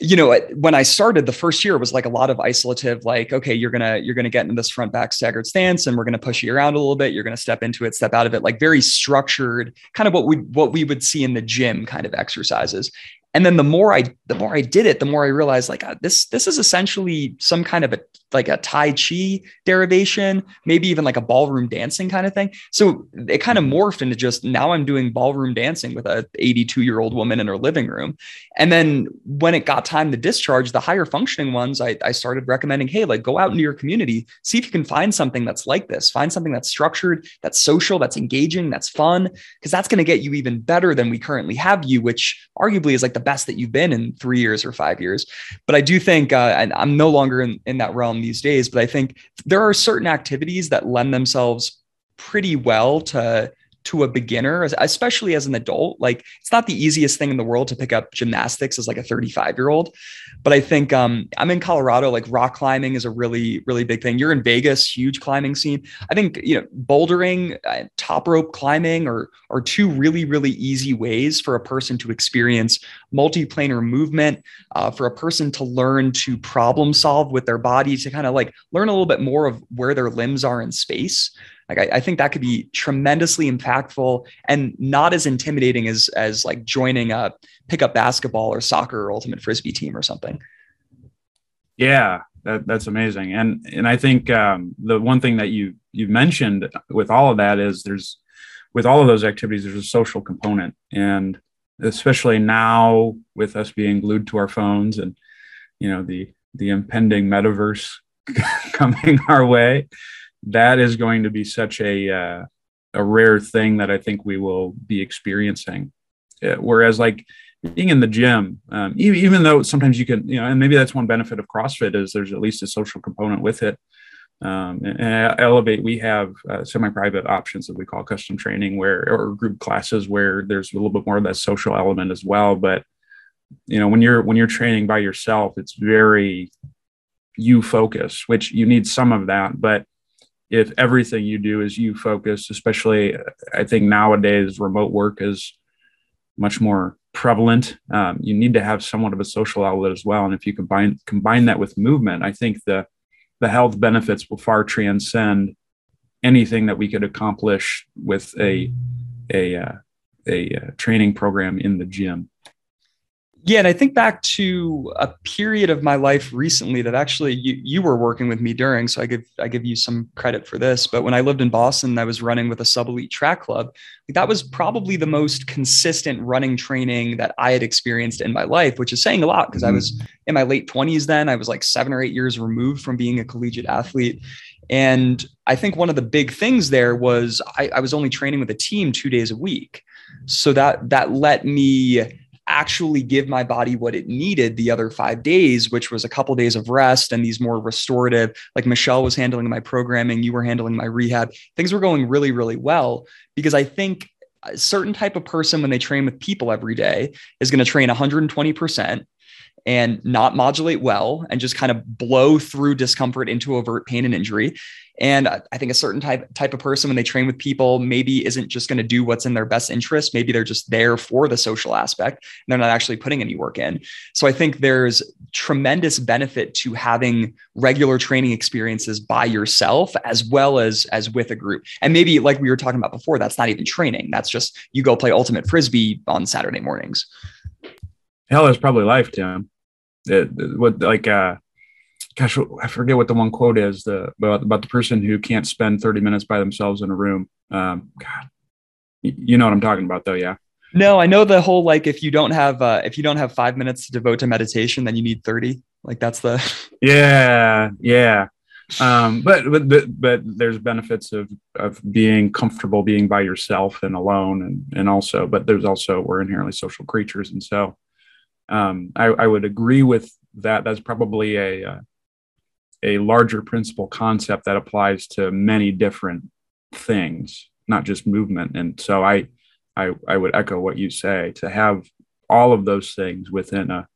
A: you know when i started the first year was like a lot of isolative like okay you're gonna you're gonna get into this front back staggered stance and we're gonna push you around a little bit. You're gonna step into it step out of it. Like very structured kind of what we what we would see in the gym kind of exercises. And then the more i the more i did it the more i realized like uh, this this is essentially some kind of a like a tai chi derivation maybe even like a ballroom dancing kind of thing. So it kind of morphed into just now i'm doing ballroom dancing with a 82 year old woman in her living room. And then when it got time to discharge the higher functioning ones I, I started recommending hey like go out into your community see if you can find something that's like this. Find something that's structured that's social that's engaging that's fun because that's going to get you even better than we currently have you which arguably is like the best that you've been in three years or five years. But I do think, uh, I'm no longer in, in that realm these days, but I think there are certain activities that lend themselves pretty well to to a beginner, especially as an adult. Like it's not the easiest thing in the world to pick up gymnastics as like a 35 year old. But I think um, I'm in Colorado, like rock climbing is a really, really big thing. You're in Vegas, huge climbing scene. I think, you know, bouldering, uh, top rope climbing are, are two really, really easy ways for a person to experience multiplanar movement, uh, for a person to learn to problem solve with their body, to kind of like learn a little bit more of where their limbs are in space. Like I, I, think that could be tremendously impactful and not as intimidating as as like joining a pickup basketball or soccer or ultimate frisbee team or something.
C: Yeah, that, that's amazing. And and I think um, the one thing that you you mentioned with all of that is there's with all of those activities there's a social component and especially now with us being glued to our phones and you know the the impending metaverse coming our way that is going to be such a uh, a rare thing that I think we will be experiencing. Uh, whereas, like being in the gym, um, even, even though sometimes you can, you know, and maybe that's one benefit of CrossFit is there's at least a social component with it. Um, and, and Elevate, we have uh, semi-private options that we call custom training, where or group classes where there's a little bit more of that social element as well. But you know, when you're when you're training by yourself, it's very you focus, which you need some of that, but if everything you do is you focus, especially I think nowadays remote work is much more prevalent. Um, you need to have somewhat of a social outlet as well. And if you combine combine that with movement, I think the the health benefits will far transcend anything that we could accomplish with a a uh, a, uh, training program in the gym.
A: Yeah, and I think back to a period of my life recently that actually you, you were working with me during. So I give I give you some credit for this. But when I lived in Boston, I was running with a sub elite track club. That was probably the most consistent running training that I had experienced in my life, which is saying a lot because mm-hmm. I was in my late 20s then. I was like seven or eight years removed from being a collegiate athlete. And I think one of the big things there was I, I was only training with a team two days a week. So that that let me actually give my body what it needed the other five days, which was a couple days of rest and these more restorative, like Michelle was handling my programming, you were handling my rehab. Things were going really, really well because I think a certain type of person, when they train with people every day, is going to train 120% and not modulate well and just kind of blow through discomfort into overt pain and injury. And I think a certain type type of person when they train with people maybe isn't just going to do what's in their best interest. Maybe they're just there for the social aspect and they're not actually putting any work in. So I think there's tremendous benefit to having regular training experiences by yourself as well as as with a group. And maybe like we were talking about before, that's not even training. That's just you go play ultimate frisbee on Saturday mornings.
C: Hell, that's probably life, Tim. It, what like uh gosh, I forget what the one quote is the about, about the person who can't spend 30 minutes by themselves in a room. Um, God, you know what I'm talking about though. Yeah.
A: No, I know the whole, like, if you don't have, uh, if you don't have five minutes to devote to meditation, then you need 30. Like that's the.
C: Yeah. Yeah. Um, but, but, but, but there's benefits of, of being comfortable being by yourself and alone. And, and also, but there's also, we're inherently social creatures. And so, um, I, I would agree with that. That's probably a, uh, a larger principle concept that applies to many different things, not just movement. And so I, I, I would echo what you say to have all of those things within a,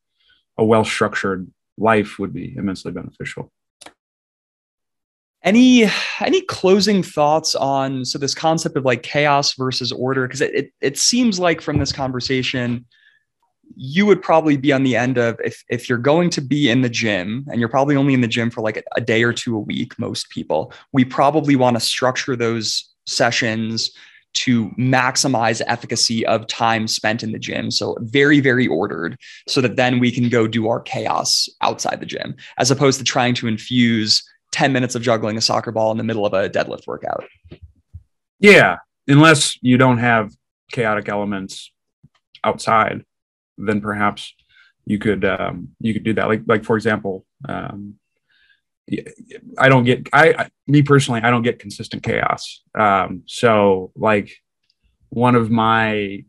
C: a well structured life would be immensely beneficial.
A: Any any closing thoughts on so this concept of like chaos versus order? Because it, it it seems like from this conversation, you would probably be on the end of if if you're going to be in the gym and you're probably only in the gym for like a, a day or two a week most people we probably want to structure those sessions to maximize efficacy of time spent in the gym. So very very ordered so that then we can go do our chaos outside the gym as opposed to trying to infuse 10 minutes of juggling a soccer ball in the middle of a deadlift workout.
C: Yeah unless you don't have chaotic elements outside then perhaps you could um, you could do that. Like like for example, um, I don't get I me personally I don't get consistent chaos. Um, so like one of my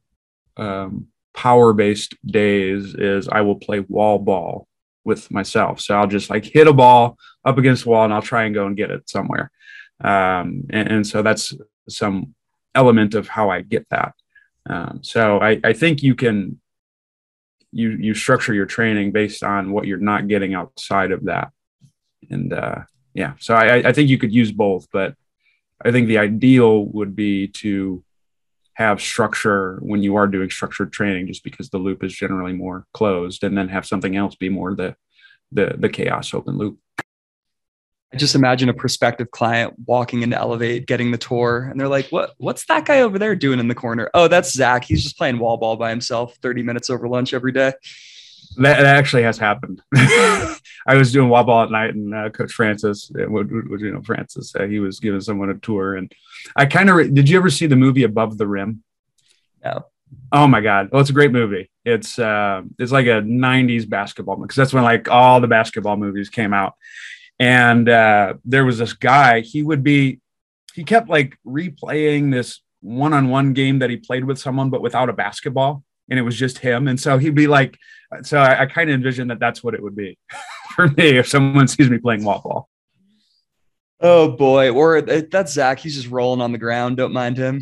C: um, power based days is I will play wall ball with myself. So I'll just like hit a ball up against the wall and I'll try and go and get it somewhere. Um, and, and, so that's some element of how I get that. Um, so I, I think you can you you structure your training based on what you're not getting outside of that. And uh, yeah so I, I think you could use both but i think the ideal would be to have structure when you are doing structured training just because the loop is generally more closed and then have something else be more the the the chaos open loop
A: I just imagine a prospective client walking into Elevate, getting the tour, and they're like, "What? What's that guy over there doing in the corner? Oh, that's Zac. He's just playing wall ball by himself, thirty minutes over lunch every day."
C: That, that actually has happened. I was doing wall ball at night, and uh, Coach Francis, uh, would, you know, Francis, uh, he was giving someone a tour, and I kind of re- did. You ever see the movie Above the Rim?
A: No.
C: Oh my God! Well, it's a great movie. It's uh, it's like a '90s basketball because that's when like all the basketball movies came out and uh, there was this guy he would be he kept like replaying this one-on-one game that he played with someone but without a basketball and it was just him and so he'd be like so i, I kind of envision that that's what it would be for me if someone sees me playing wall ball
A: Oh boy, or uh, that's Zac. He's just rolling on the ground. Don't mind him.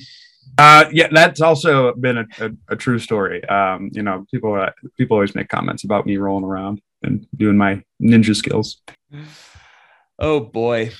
C: Uh, yeah, that's also been a, a, a true story. Um, you know, people uh, people always make comments about me rolling around and doing my ninja skills.
A: Oh boy,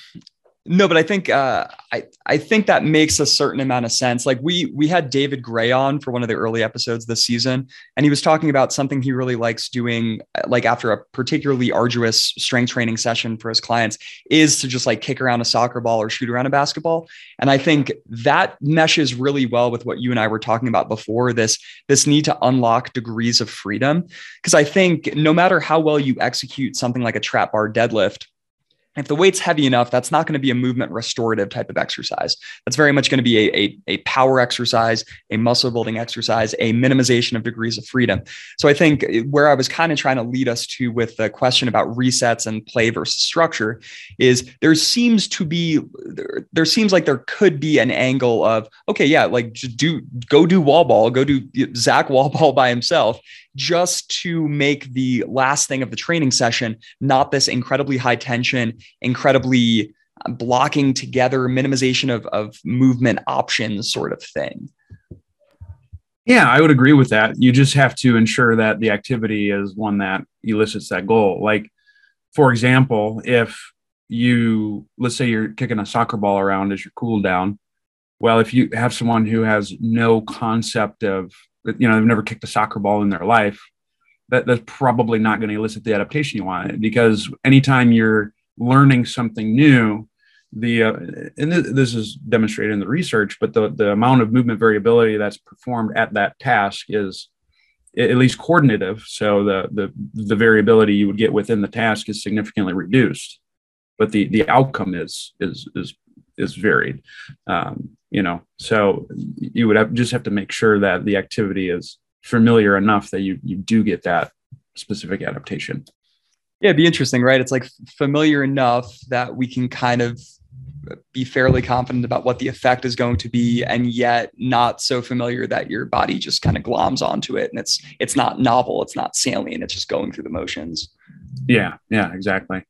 A: no, but I think uh, I I think that makes a certain amount of sense. Like we we had David Grey on for one of the early episodes this season, and he was talking about something he really likes doing, like after a particularly arduous strength training session for his clients, is to just like kick around a soccer ball or shoot around a basketball. And I think that meshes really well with what you and I were talking about before. This this need to unlock degrees of freedom, because I think no matter how well you execute something like a trap bar deadlift if the weight's heavy enough, that's not going to be a movement restorative type of exercise. That's very much going to be a, a, a, power exercise, a muscle building exercise, a minimization of degrees of freedom. So I think eh, where I was kind of trying to lead us to with the question about resets and play versus structure is there seems to be there, there seems like there could be an angle of okay, yeah, like just do go do wall ball, go do Zac wall ball by himself just to make the last thing of the training session not this incredibly high tension, incredibly uh, blocking together, minimization of, of movement options sort of thing.
C: Yeah, I would agree with that. You just have to ensure that the activity is one that elicits that goal. Like, for example, if you, let's say you're kicking a soccer ball around as your cool down. Well, if you have someone who has no concept of you know they've never kicked a soccer ball in their life that that's probably not going to elicit the adaptation you want because anytime you're learning something new the uh, and this is demonstrated in the research but the the amount of movement variability that's performed at that task is at least coordinative so the the the variability you would get within the task is significantly reduced. But the the outcome is is is is varied. Um, you know so you would have just have to make sure that the activity is familiar enough that you you do get that specific adaptation.
A: Yeah it'd be interesting right? It's like familiar enough that we can kind of be fairly confident about what the effect is going to be and yet not so familiar that your body just kind of gloms onto it and it's it's not novel it's not salient it's just going through the motions.
C: Yeah yeah exactly.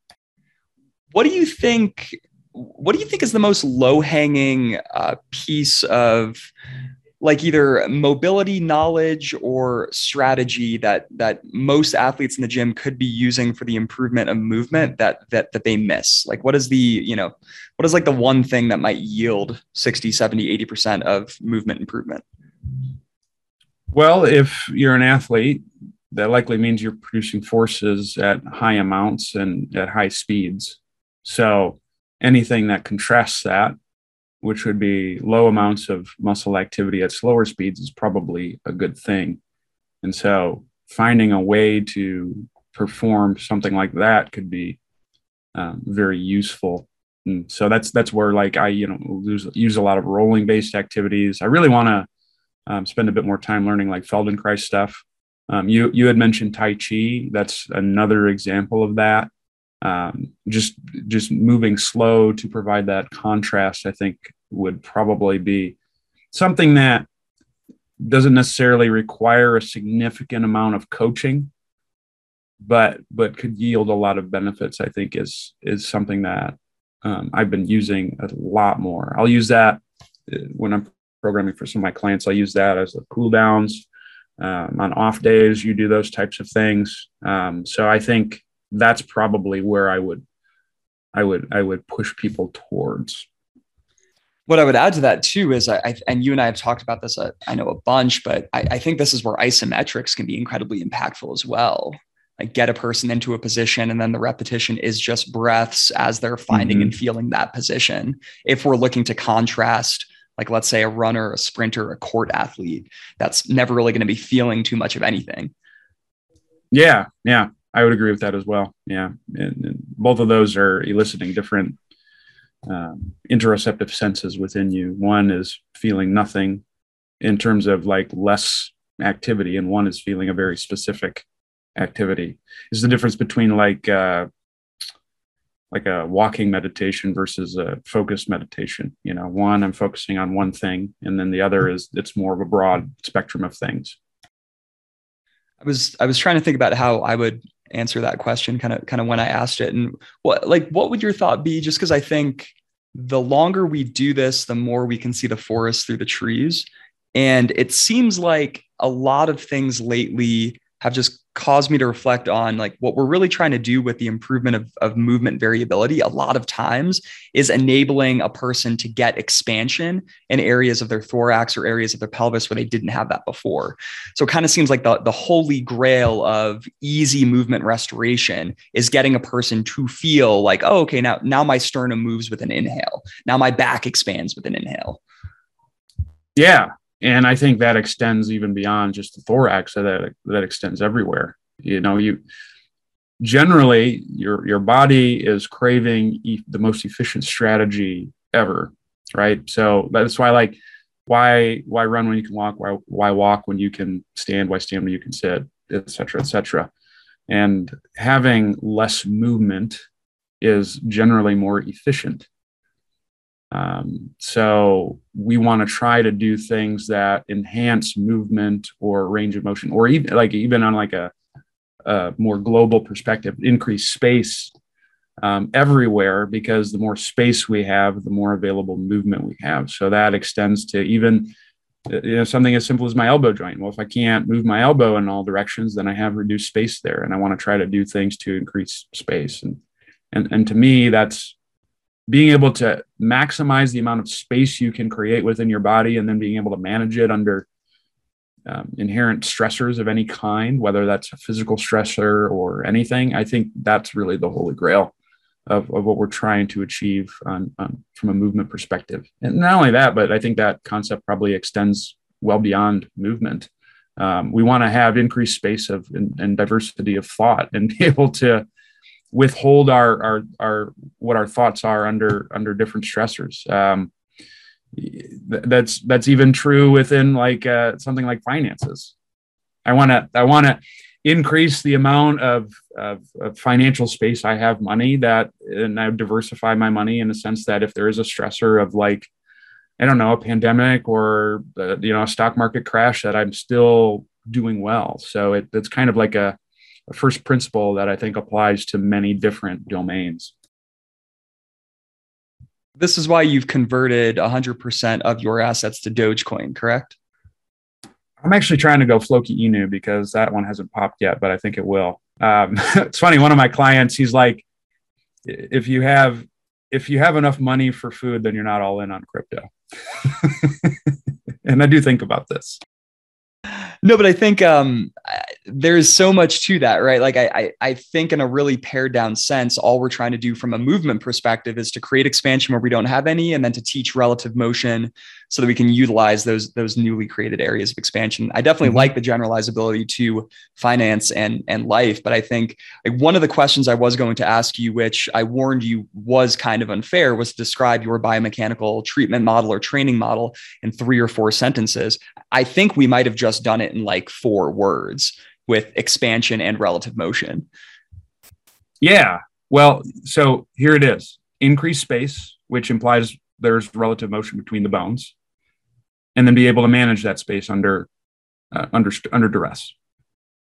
A: What do you think what do you think is the most low hanging uh, piece of like either mobility knowledge or strategy that that most athletes in the gym could be using for the improvement of movement that that that they miss? Like what is the you know what is like the one thing that might yield 60 70 80% of movement improvement?
C: Well if you're an athlete that likely means you're producing forces at high amounts and at high speeds. So anything that contrasts that, which would be low amounts of muscle activity at slower speeds, is probably a good thing. And so finding a way to perform something like that could be um, very useful. And so that's that's where like I you know use, use a lot of rolling based activities. I really want to um, spend a bit more time learning like Feldenkrais stuff. Um, you you had mentioned Tai Chi. That's another example of that um, just just moving slow to provide that contrast i think would probably be something that doesn't necessarily require a significant amount of coaching but but could yield a lot of benefits i think is is something that um, i've been using a lot more. I'll use that uh, when i'm programming for some of my clients i'll use that as the cool downs um, on off days you do those types of things. Um, so i think that's probably where I would I would I would push people towards.
A: What I would add to that too is I, and you and I have talked about this uh, I know a bunch, but I, I think this is where isometrics can be incredibly impactful as well. Like get a person into a position and then the repetition is just breaths as they're finding mm-hmm. and feeling that position. If we're looking to contrast like let's say a runner, a sprinter, a court athlete that's never really going to be feeling too much of anything.
C: Yeah, yeah. I would agree with that as well. Yeah, and, and both of those are eliciting different um, interoceptive senses within you. One is feeling nothing in terms of like less activity, and one is feeling a very specific activity. Is the difference between like uh, like a walking meditation versus a focused meditation. You know, one I'm focusing on one thing, and then the other is it's more of a broad spectrum of things.
A: I was I was trying to think about how I would answer that question kind of kind of when I asked it. And what like what would your thought be? Just because I think the longer we do this, the more we can see the forest through the trees. And it seems like a lot of things lately have just caused me to reflect on like what we're really trying to do with the improvement of, of movement variability a lot of times is enabling a person to get expansion in areas of their thorax or areas of their pelvis where they didn't have that before. So it kind of seems like the, the holy grail of easy movement restoration is getting a person to feel like oh okay now now my sternum moves with an inhale. Now my back expands with an inhale.
C: Yeah and I think that extends even beyond just the thorax. That that extends everywhere. You know, you generally your your body is craving e- the most efficient strategy ever, right? So that's why like why why run when you can walk? Why why walk when you can stand? Why stand when you can sit? Et cetera, et cetera. And having less movement is generally more efficient. Um, so we want to try to do things that enhance movement or range of motion, or even like even on like a, a more global perspective, increase space um, everywhere because the more space we have, the more available movement we have. So that extends to even you know something as simple as my elbow joint. Well, if I can't move my elbow in all directions, then I have reduced space there, and I want to try to do things to increase space. And and and to me, that's being able to maximize the amount of space you can create within your body and then being able to manage it under um, inherent stressors of any kind, whether that's a physical stressor or anything, I think that's really the holy grail of, of what we're trying to achieve on, on, from a movement perspective. And not only that, but I think that concept probably extends well beyond movement. Um, we want to have increased space of and, and diversity of thought and be able to withhold our our our what our thoughts are under under different stressors. Um, that's that's even true within like uh, something like finances. I want to I want to increase the amount of, of, of, financial space I have money that and I diversify my money in the sense that if there is a stressor of like I don't know a pandemic or uh, you know a stock market crash that I'm still doing well. So it, it's kind of like a a first principle that I think applies to many different domains.
A: This is why you've converted 100% of your assets to Dogecoin, correct?
C: I'm actually trying to go Floki Inu because that one hasn't popped yet, but I think it will. Um, it's funny. One of my clients, he's like, if you have if you have enough money for food, then you're not all in on crypto. and I do think about this
A: no, but I think um, there's so much to that, right? Like I, I, I think in a really pared down sense, all we're trying to do from a movement perspective is to create expansion where we don't have any, and then to teach relative motion so that we can utilize those those newly created areas of expansion. I definitely mm-hmm. like the generalizability to finance and and life, but I think like one of the questions I was going to ask you, which I warned you was kind of unfair, was to describe your biomechanical treatment model or training model in three or four sentences. I think we might have just done it in like four words with expansion and relative motion.
C: Yeah. Well, so here it is increased space, which implies there's relative motion between the bones and then be able to manage that space under uh, under under duress.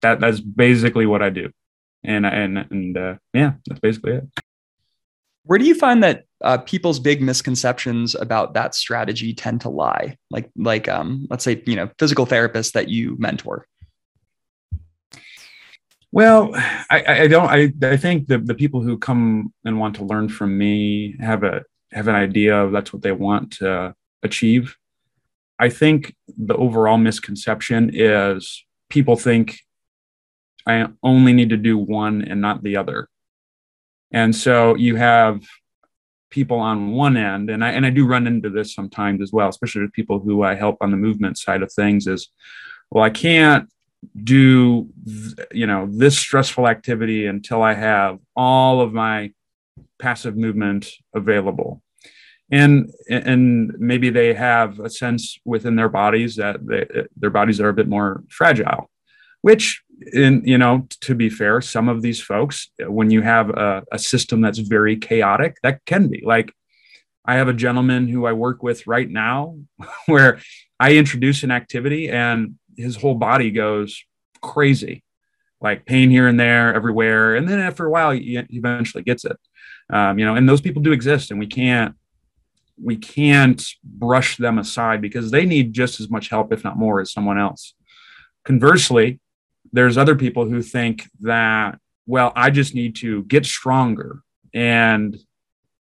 C: That that's basically what I do, and and and uh, yeah, that's basically it.
A: Where do you find that uh, people's big misconceptions about that strategy tend to lie? Like like um, let's say you know physical therapists that you mentor.
C: Well, I, I don't. I, I think the, the people who come and want to learn from me have a have an idea of that's what they want to achieve, I think the overall misconception is people think I only need to do one and not the other. And so you have people on one end, and I and I do run into this sometimes as well, especially with people who I help on the movement side of things, is well, I can't do you know this stressful activity until I have all of my passive movement available and and maybe they have a sense within their bodies that they, their bodies are a bit more fragile which in you know to be fair some of these folks when you have a, a system that's very chaotic that can be. Like i have a gentleman who i work with right now where i introduce an activity and his whole body goes crazy. Like pain here and there everywhere. And then after a while he eventually gets it. Um, you know and those people do exist and we can't we can't brush them aside because they need just as much help, if not more, as someone else. Conversely, there's other people who think that, well, I just need to get stronger and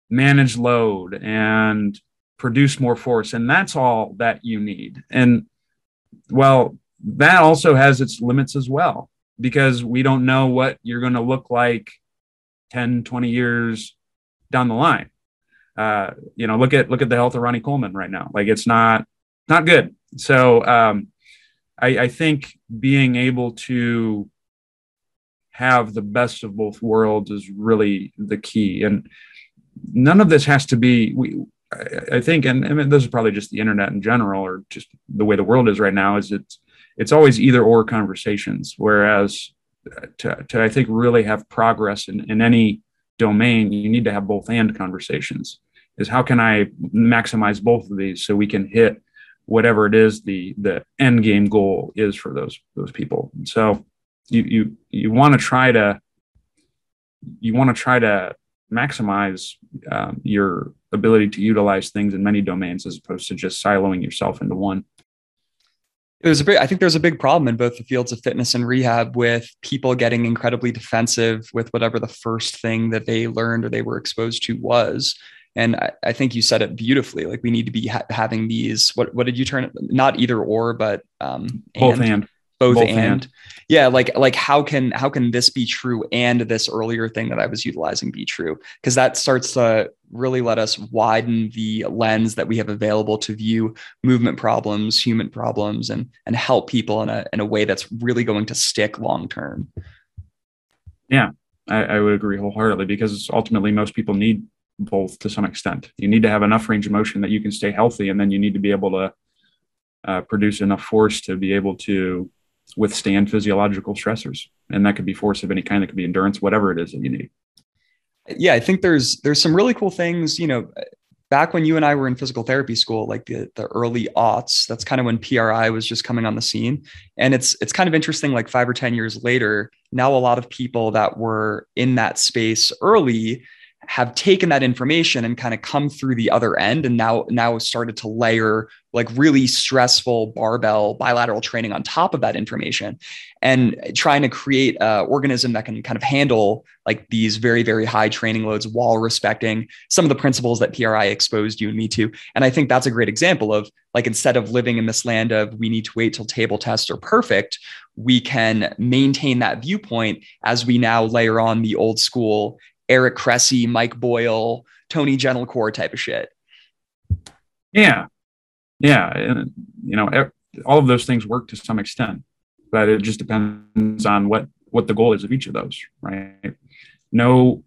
C: manage load and produce more force. And that's all that you need. And well, that also has its limits as well, because we don't know what you're going to look like 10, 20 years down the line. Uh, you know, look at look at the health of Ronnie Coleman right now. Like it's not not good. So um, I, I think being able to have the best of both worlds is really the key. And none of this has to be we I, I think, and, and this is probably just the internet in general, or just the way the world is right now, is it's it's always either or conversations. Whereas to, to I think really have progress in, in any domain, you need to have both and conversations. Is how can I maximize both of these so we can hit whatever it is the the end game goal is for those those people. So you you you want to try to you want to try to maximize um, your ability to utilize things in many domains as opposed to just siloing yourself into one.
A: There's a big, I think there's a big problem in both the fields of fitness and rehab with people getting incredibly defensive with whatever the first thing that they learned or they were exposed to was. And I, I think you said it beautifully. Like we need to be ha- having these. What what did you turn? Not either or, but um,
C: both and. and
A: both, both and. and. yeah like like how can how can this be true and this earlier thing that i was utilizing be true because that starts to really let us widen the lens that we have available to view movement problems human problems and and help people in a in a way that's really going to stick long term
C: yeah I, I would agree wholeheartedly because ultimately most people need both to some extent. You need to have enough range of motion that you can stay healthy and then you need to be able to uh, produce enough force to be able to withstand physiological stressors. And that could be force of any kind that could be endurance whatever it is that you need.
A: Yeah i think there's there's some really cool things you know back when you and i were in physical therapy school like the the early aughts that's kind of when PRI was just coming on the scene. And it's it's kind of interesting like five or ten years later now a lot of people that were in that space early have taken that information and kind of come through the other end and now now started to layer like really stressful barbell bilateral training on top of that information and trying to create an organism that can kind of handle like these very very high training loads while respecting some of the principles that PRI exposed you and me to. And I think that's a great example of like instead of living in this land of we need to wait till table tests are perfect we can maintain that viewpoint as we now layer on the old school Eric Cressey, Mike Boyle, Tony Gentilcore type of shit.
C: Yeah. Yeah. And, you know, er, all of those things work to some extent, but it just depends on what, what the goal is of each of those, right? No,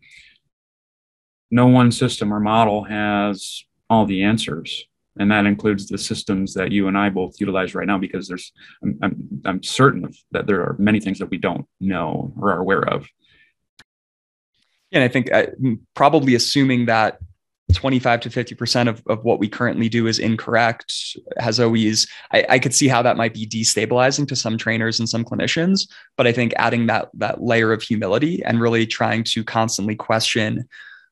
C: no one system or model has all the answers. And that includes the systems that you and I both utilize right now, because there's, I'm, I'm, I'm certain that there are many things that we don't know or are aware of.
A: And I think uh, probably assuming that 25 to 50% of, of what we currently do is incorrect has always, I, I could see how that might be destabilizing to some trainers and some clinicians. But I think adding that, that layer of humility and really trying to constantly question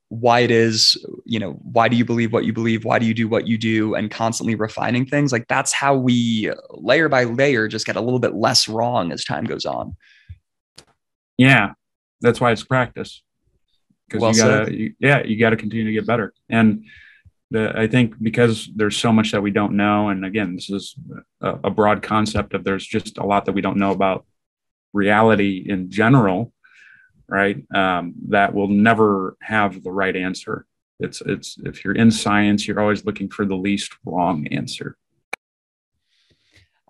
A: why it is, you know, why do you believe what you believe? Why do you do what you do? And constantly refining things like that's how we layer by layer just get a little bit less wrong as time goes on.
C: Yeah. That's why it's practice because well you gotta you, yeah you gotta continue to get better. And the, i think because there's so much that we don't know and again this is a, a broad concept of there's just a lot that we don't know about reality in general right? Um, that will never have the right answer. It's it's if you're in science you're always looking for the least wrong answer.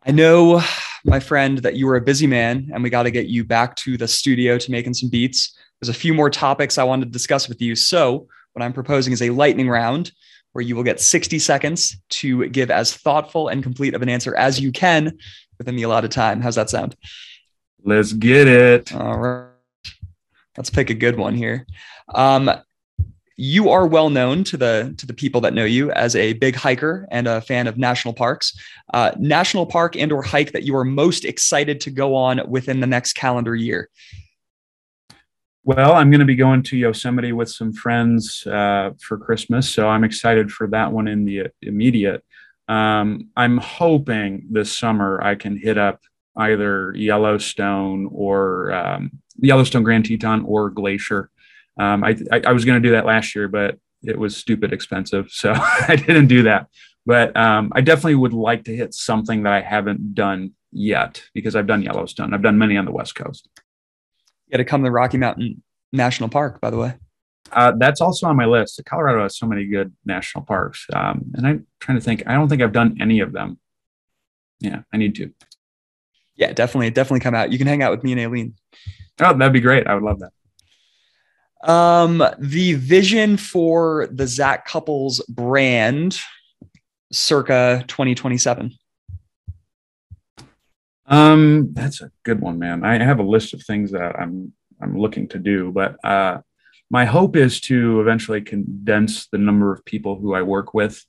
A: I know my friend that you were a busy man and we got to get you back to the studio to making some beats there's a few more topics I wanted to discuss with you. So, what I'm proposing is a lightning round where you will get 60 seconds to give as thoughtful and complete of an answer as you can within the allotted time. How's that sound?
C: Let's get it.
A: All right. Let's pick a good one here. Um, you are well known to the to the people that know you as a big hiker and a fan of national parks. Uh, national park and or hike that you are most excited to go on within the next calendar year.
C: Well, I'm going to be going to Yosemite with some friends uh, for Christmas, so I'm excited for that one in the immediate. Um, I'm hoping this summer I can hit up either Yellowstone or um, Yellowstone Grand Teton or Glacier. Um, I, I, I, was going to do that last year, but it was stupid expensive, so I didn't do that. But um, I definitely would like to hit something that I haven't done yet because I've done Yellowstone. I've done many on the West Coast.
A: Got to come to Rocky Mountain National Park, by the way.
C: Uh, that's also on my list. Colorado has so many good national parks, um, and I'm trying to think. I don't think I've done any of them. Yeah, I need to.
A: Yeah, definitely, definitely come out. You can hang out with me and Aileen.
C: Oh, that'd be great. I would love that.
A: Um, the vision for the Zac Cupples brand circa 2027.
C: Um, that's a good one, man. I have a list of things that I'm I'm looking to do, but uh, my hope is to eventually condense the number of people who I work with,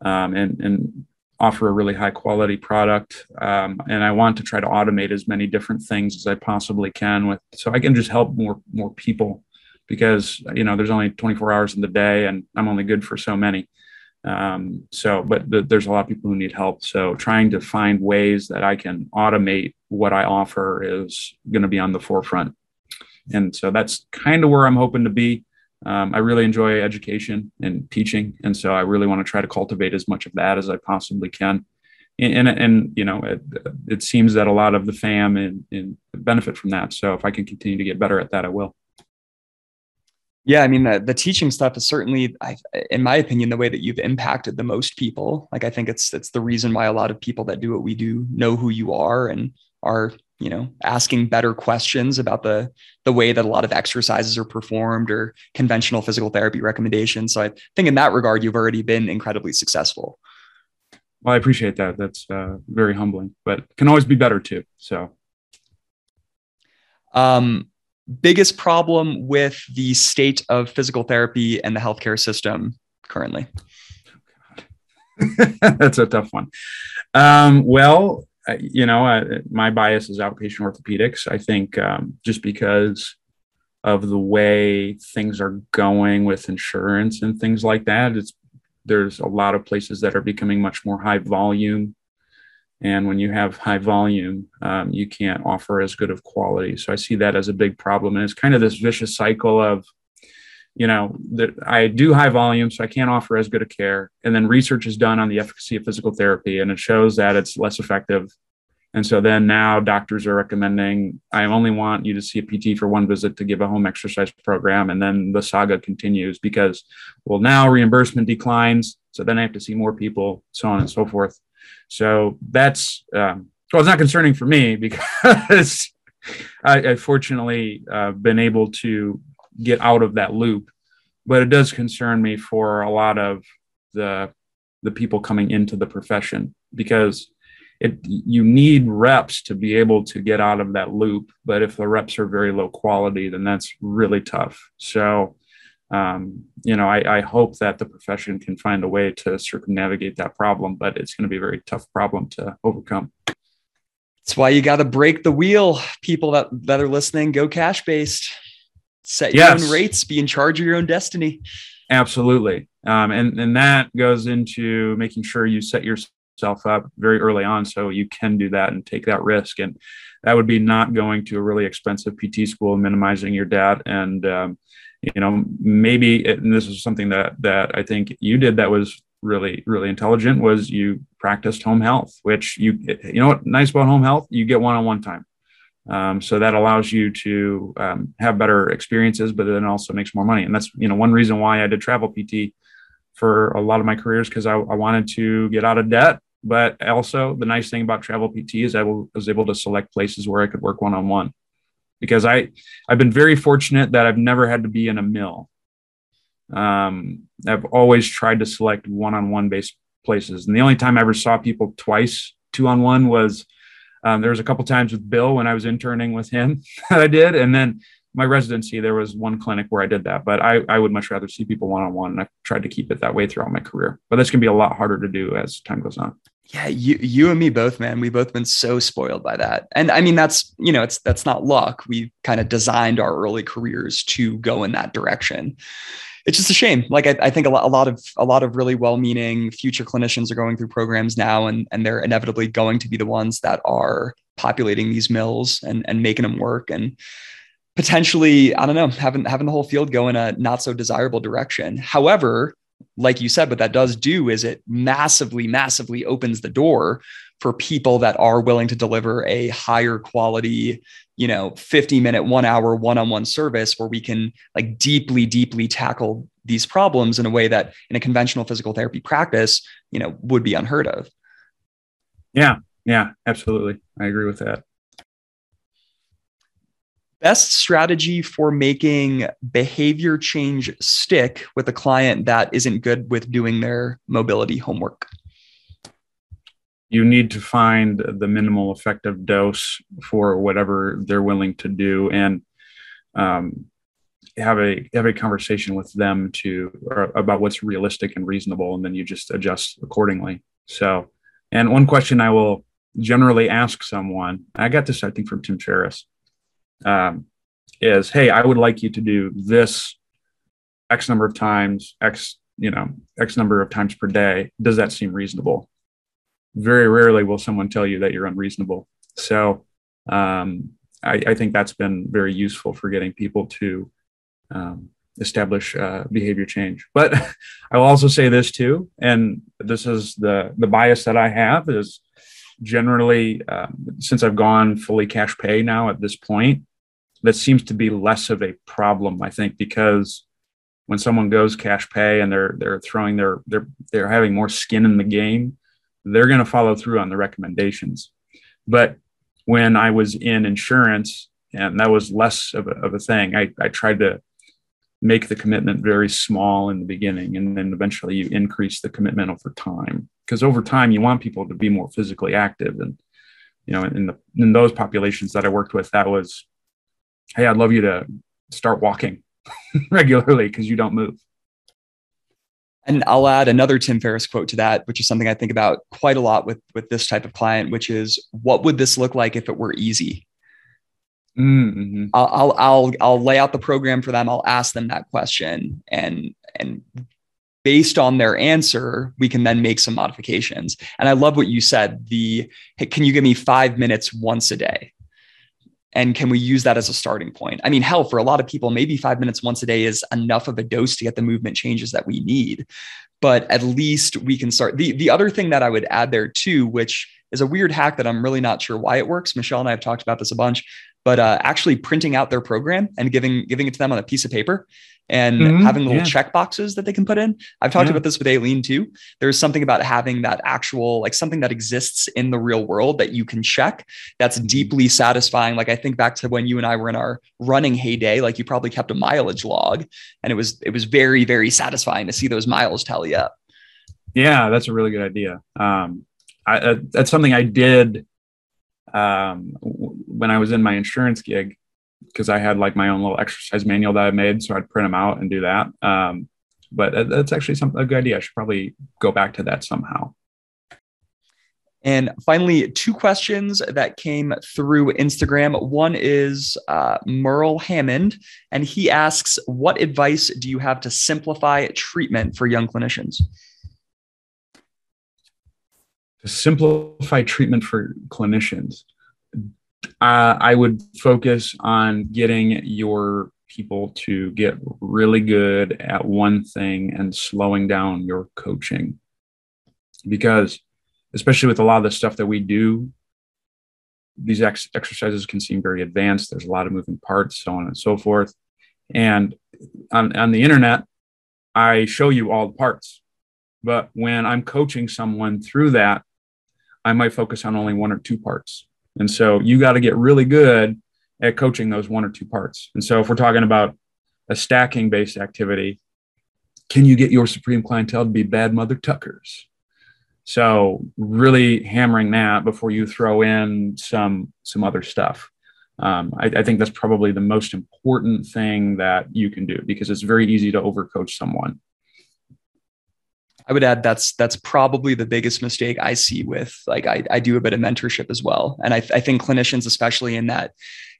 C: um, and and offer a really high quality product. Um, and I want to try to automate as many different things as I possibly can with, so I can just help more more people because you know there's only 24 hours in the day and i'm only good for so many um, so but the, there's a lot of people who need help. So trying to find ways that i can automate what i offer is going to be on the forefront. And so that's kind of where i'm hoping to be. Um, i really enjoy education and teaching and so i really want to try to cultivate as much of that as i possibly can. And, and, and you know it, it, seems that a lot of the fam and, and benefit from that. So if i can continue to get better at that i will
A: yeah, I mean the, the teaching stuff is certainly, I, in my opinion, the way that you've impacted the most people. Like I think it's it's the reason why a lot of people that do what we do know who you are and are you know asking better questions about the the way that a lot of exercises are performed or conventional physical therapy recommendations. So I think in that regard, you've already been incredibly successful.
C: Well, I appreciate that. That's uh, very humbling, but can always be better too. So.
A: Um, biggest problem with the state of physical therapy and the healthcare system currently?
C: That's a tough one. Um, well, you know, uh, my bias is outpatient orthopedics. I think um, just because of the way things are going with insurance and things like that, it's there's a lot of places that are becoming much more high volume and when you have high volume, um, you can't offer as good of quality. So I see that as a big problem. And it's kind of this vicious cycle of, you know, that I do high volume, so I can't offer as good a care. And then research is done on the efficacy of physical therapy, and it shows that it's less effective. And so then now doctors are recommending, I only want you to see a PT for one visit to give a home exercise program. And then the saga continues because, well, now reimbursement declines. So then I have to see more people, so on and so forth. So that's um, well, it's not concerning for me because I, I fortunately uh, been able to get out of that loop, but it does concern me for a lot of the the people coming into the profession because it you need reps to be able to get out of that loop but if the reps are very low quality then that's really tough. So um, you know, I, I, hope that the profession can find a way to circumnavigate that problem, but it's going to be a very tough problem to overcome.
A: That's why you got to break the wheel. People that, that are listening, go cash based, set your yes. own rates, be in charge of your own destiny.
C: Absolutely. Um, and, and that goes into making sure you set yourself up very early on so you can do that and take that risk. And that would be not going to a really expensive PT school, minimizing your debt and, um, you know maybe and this is something that that i think you did that was really really intelligent was you practiced home health which you you know what nice about home health? You get one-on-one time. Um, so that allows you to um, have better experiences but then also makes more money. And that's you know one reason why i did travel pt for a lot of my careers because I, I wanted to get out of debt. But also the nice thing about travel pt is i was able to select places where i could work one-on-one because I I've been very fortunate that I've never had to be in a mill. Um, I've always tried to select one-on-one based places, and the only time I ever saw people twice two-on-one was um, there was a couple times with Bill when I was interning with him that I did, and then my residency there was one clinic where I did that. But I I would much rather see people one-on-one, and I've tried to keep it that way throughout my career. But that's gonna be a lot harder to do as time goes on.
A: Yeah, you you and me both, man. We've both been so spoiled by that. And I mean that's, you know, it's that's not luck. We kind of designed our early careers to go in that direction. It's just a shame. Like I, I think a lot, a lot of a lot of really well-meaning future clinicians are going through programs now and and they're inevitably going to be the ones that are populating these mills and and making them work and potentially, I don't know, having having the whole field go in a not so desirable direction. However, like you said, what that does do is it massively, massively opens the door for people that are willing to deliver a higher quality, you know, 50 minute, one hour, one on one service where we can like deeply, deeply tackle these problems in a way that in a conventional physical therapy practice, you know, would be unheard of.
C: Yeah. Yeah. Absolutely. I agree with that
A: best strategy for making behavior change stick with a client that isn't good with doing their mobility homework?
C: You need to find the minimal effective dose for whatever they're willing to do and um, have a have a conversation with them to about what's realistic and reasonable and then you just adjust accordingly so and one question i will generally ask someone i got this i think from tim ferriss um, is hey i would like you to do this x number of times x you know x number of times per day. Does that seem reasonable? Very rarely will someone tell you that you're unreasonable. So um, I, I, think that's been very useful for getting people to um, establish uh, behavior change. But i will also say this too and this is the the bias that i have is generally um, since i've gone fully cash pay now at this point that seems to be less of a problem, I think, because when someone goes cash pay and they're they're throwing their they're they're having more skin in the game, they're going to follow through on the recommendations. But when I was in insurance, and that was less of a, of a thing, I, I tried to make the commitment very small in the beginning, and then eventually you increase the commitment over time. Because over time, you want people to be more physically active, and you know, in the in those populations that I worked with, that was hey, I'd love you to start walking regularly because you don't move.
A: And I'll add another Tim Ferriss quote to that, which is something I think about quite a lot with, with this type of client, which is what would this look like if it were easy? Mm-hmm. I'll, I'll, I'll, I'll lay out the program for them. I'll ask them that question and, and based on their answer, we can then make some modifications. And I love what you said. The, hey, can you give me five minutes once a day? And can we use that as a starting point? I mean, hell, for a lot of people, maybe five minutes once a day is enough of a dose to get the movement changes that we need. But at least we can start. The, the other thing that I would add there too, which is a weird hack that I'm really not sure why it works. Michelle and I have talked about this a bunch, but uh, actually printing out their program and giving giving it to them on a piece of paper and mm-hmm, having little yeah. check boxes that they can put in. I've talked yeah. about this with Aileen too. There's something about having that actual, like something that exists in the real world that you can check that's deeply satisfying. Like I think back to when you and I were in our running heyday, like you probably kept a mileage log and it was, it was very, very satisfying to see those miles tally up.
C: Yeah, that's a really good idea. Um, I, uh, that's something I did um, when I was in my insurance gig because I had like my own little exercise manual that I made, so I'd print them out and do that. Um, but that's actually some a good idea. I should probably go back to that somehow.
A: And finally, two questions that came through Instagram. One is uh, Merle Hammond, and he asks, "What advice do you have to simplify treatment for young clinicians?"
C: To simplify treatment for clinicians uh, I would focus on getting your people to get really good at one thing and slowing down your coaching. Because, especially with a lot of the stuff that we do, these ex- exercises can seem very advanced. There's a lot of moving parts, so on and so forth. And on, on the internet, I show you all the parts. But when I'm coaching someone through that, I might focus on only one or two parts and so you got to get really good at coaching those one or two parts. And so if we're talking about a stacking based activity, can you get your supreme clientele to be bad mother tuckers? So really hammering that before you throw in some some other stuff. Um, I, I, think that's probably the most important thing that you can do because it's very easy to overcoach someone.
A: I would add that's that's probably the biggest mistake I see with like I, I do a bit of mentorship as well. And I, I think clinicians, especially in that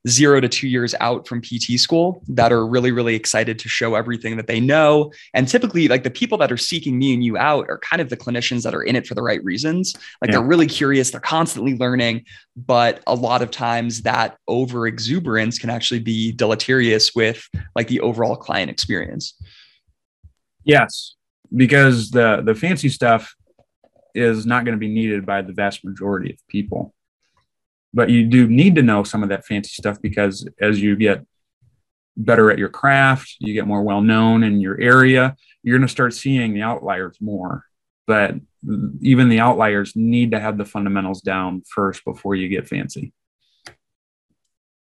A: zero to two years out from PT school that are really, really excited to show everything that they know. And typically, like the people that are seeking me and you out are kind of the clinicians that are in it for the right reasons. Like yeah. they're really curious, they're constantly learning. But a lot of times that over exuberance can actually be deleterious with like the overall client experience.
C: Yes, because the the fancy stuff is not going to be needed by the vast majority of people but you do need to know some of that fancy stuff because as you get better at your craft, you get more well known in your area, you're going to start seeing the outliers more. But even the outliers need to have the fundamentals down first before you get fancy.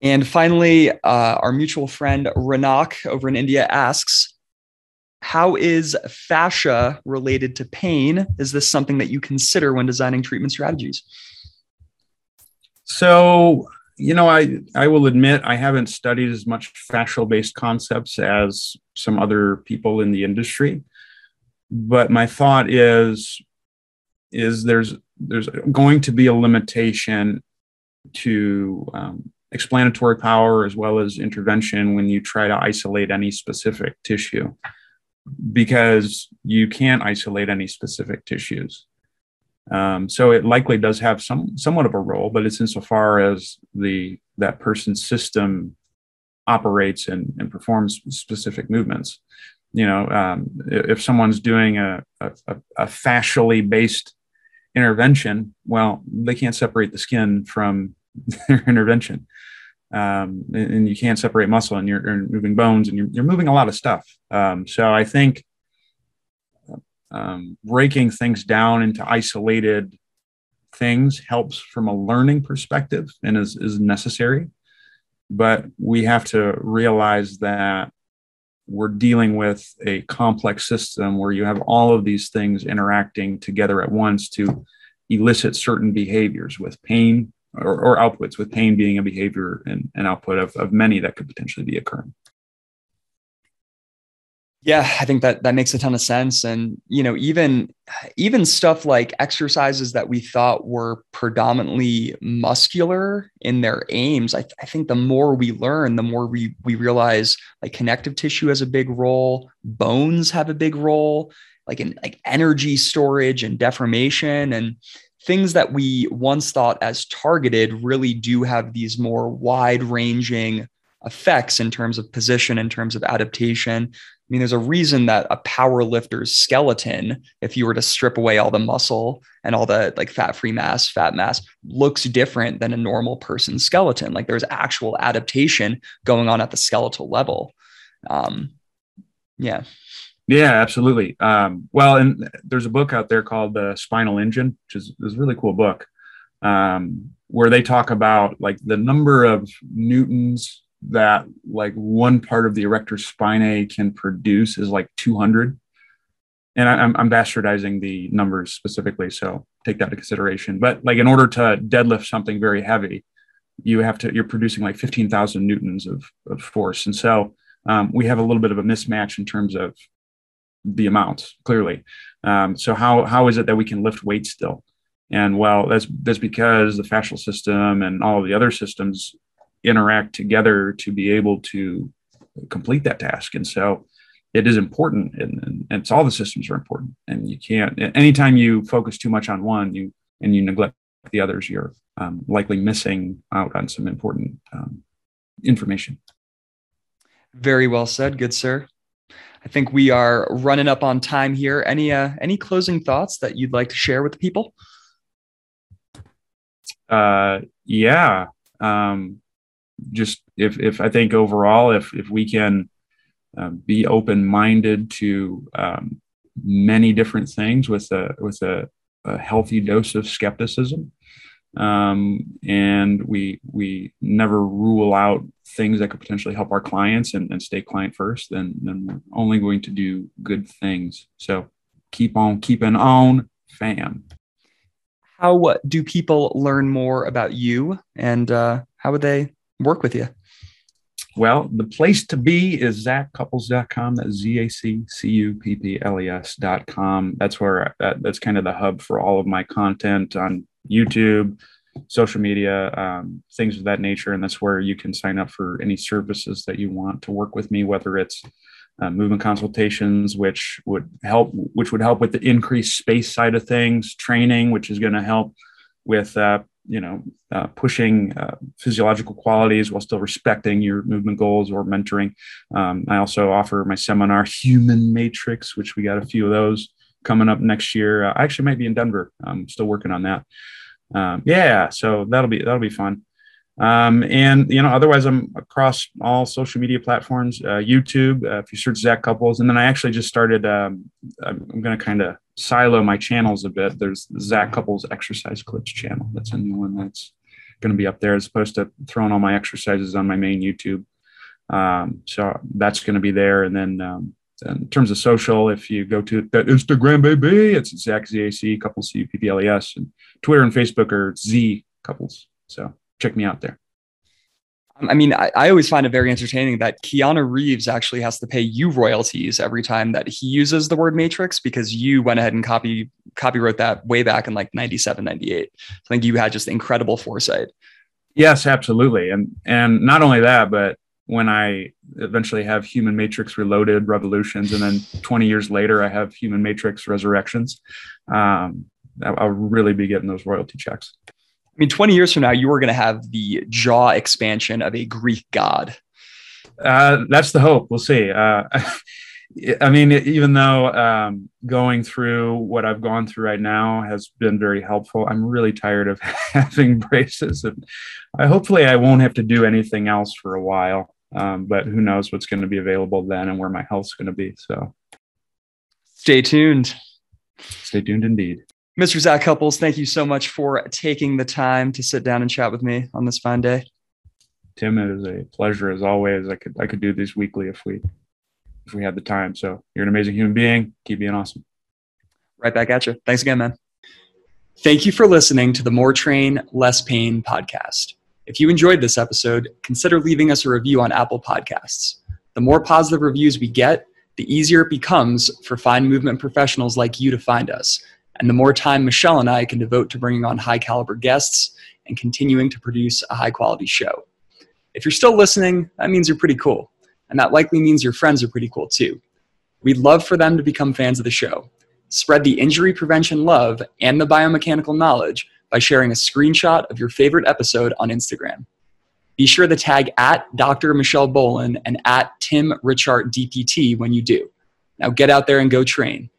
A: And finally, uh, our mutual friend Ranak over in India asks, how is fascia related to pain? Is this something that you consider when designing treatment strategies?
C: So, you know, I I will admit I haven't studied as much fascial based concepts as some other people in the industry, but my thought is is there's there's going to be a limitation to um, explanatory power as well as intervention when you try to isolate any specific tissue because you can't isolate any specific tissues um, so it likely does have some somewhat of a role, but it's insofar as the that person's system operates and, and performs specific movements. You know, um, if someone's doing a, a, a fascially based intervention, well, they can't separate the skin from their intervention. Um, and, and, you can't separate muscle and you're, you're moving bones and you're, you're, moving a lot of stuff. Um, so I think um, breaking things down into isolated things helps from a learning perspective and is, is necessary. But we have to realize that we're dealing with a complex system where you have all of these things interacting together at once to elicit certain behaviors with pain or, or outputs, with pain being a behavior and an output of, of many that could potentially be occurring.
A: Yeah, I think that that makes a ton of sense. And you know, even even stuff like exercises that we thought were predominantly muscular in their aims, I, th- I think the more we learn, the more we we realize like connective tissue has a big role, bones have a big role, like in like energy storage and deformation and things that we once thought as targeted really do have these more wide ranging effects in terms of position, in terms of adaptation. I mean, there's a reason that a power lifter's skeleton, if you were to strip away all the muscle and all the like fat free mass, fat mass, looks different than a normal person's skeleton. Like there's actual adaptation going on at the skeletal level. Um, yeah.
C: Yeah, absolutely. Um, well, and there's a book out there called The Spinal Engine, which is, is a really cool book, um, where they talk about like the number of newtons that like one part of the erector spinae can produce is like 200 and I, am I'm bastardizing the numbers specifically so take that into consideration. But like in order to deadlift something very heavy you have to you're producing like 15000 newtons of, of force. And so um, we have a little bit of a mismatch in terms of the amounts clearly um, so how how is it that we can lift weight still and well that's that's because the fascial system and all the other systems interact together to be able to complete that task. And so it is important and, and, and, it's all the systems are important. And you can't, anytime you focus too much on one you and you neglect the others, you're um, likely missing out on some important um, information.
A: Very well said, good sir. I think we are running up on time here. Any uh, any closing thoughts that you'd like to share with the people?
C: Uh, yeah. Um, just if if I think overall, if if we can uh, be open minded to um, many different things with a with a, a healthy dose of skepticism, um, and we we never rule out things that could potentially help our clients and, and stay client first, then then we're only going to do good things. So keep on keeping on, fam.
A: How do people learn more about you, and uh, how would they work with you?
C: well, the place to be is zaccupples.com. That's Z A C C U P P L E S.com. That's where that, that's kind of the hub for all of my content on YouTube, social media, um, things of that nature. And that's where you can sign up for any services that you want to work with me, whether it's uh, movement consultations, which would help, which would help with the increased space side of things, training, which is going to help with uh, you know uh, pushing uh, physiological qualities while still respecting your movement goals or mentoring um, i also offer my seminar human matrix which we got a few of those coming up next year. Uh, i actually might be in denver. I'm still working on that. Um, yeah so that'll be that'll be fun. Um, and you know otherwise i'm across all social media platforms uh, youtube uh, if you search zac cupples. And then i actually just started um, i'm, going to kind of silo my channels a bit. There's zac cupples exercise clips channel. That's a new one that's going to be up there. As opposed to throwing all my exercises on my main youtube. Um, so that's going to be there. And then um, in terms of social, if you go to that Instagram, baby, it's Zach ZAC, cupples C U P P L E S, and Twitter and Facebook are Z cupples. So check me out there.
A: Um, I mean, I, I, always find it very entertaining that Keanu Reeves actually has to pay you royalties every time that he uses the word matrix because you went ahead and copy copywrote that way back in like 97, 98. I think you had just incredible foresight.
C: Yes, absolutely. And and not only that, but when I eventually have Human Matrix Reloaded Revolutions, and then 20 years later I have Human Matrix Resurrections, um, I'll really be getting those royalty checks.
A: I mean, 20 years from now, you are going to have the jaw expansion of a Greek god.
C: Uh, that's the hope. We'll see. Uh, I mean, even though um, going through what I've gone through right now has been very helpful, I'm really tired of having braces. And I, hopefully, I won't have to do anything else for a while. Um, but who knows what's going to be available then and where my health's going to be. So
A: stay tuned.
C: Stay tuned indeed.
A: Mr. Zac Cupples, thank you so much for taking the time to sit down and chat with me on this fine day.
C: Tim, it is a pleasure as always. I could I could do these weekly if we if we had the time. So you're an amazing human being. Keep being awesome.
A: Right back at you. Thanks again, man. Thank you for listening to the More Train, Less Pain podcast. If you enjoyed this episode, consider leaving us a review on Apple Podcasts. The more positive reviews we get, the easier it becomes for fine movement professionals like you to find us and the more time Michelle and I can devote to bringing on high caliber guests and continuing to produce a high quality show. If you're still listening, that means you're pretty cool. And that likely means your friends are pretty cool too. We'd love for them to become fans of the show. Spread the injury prevention love and the biomechanical knowledge by sharing a screenshot of your favorite episode on Instagram. Be sure to tag at Dr. Michelle Boland and at Tim Richardt DPT when you do. Now get out there and go train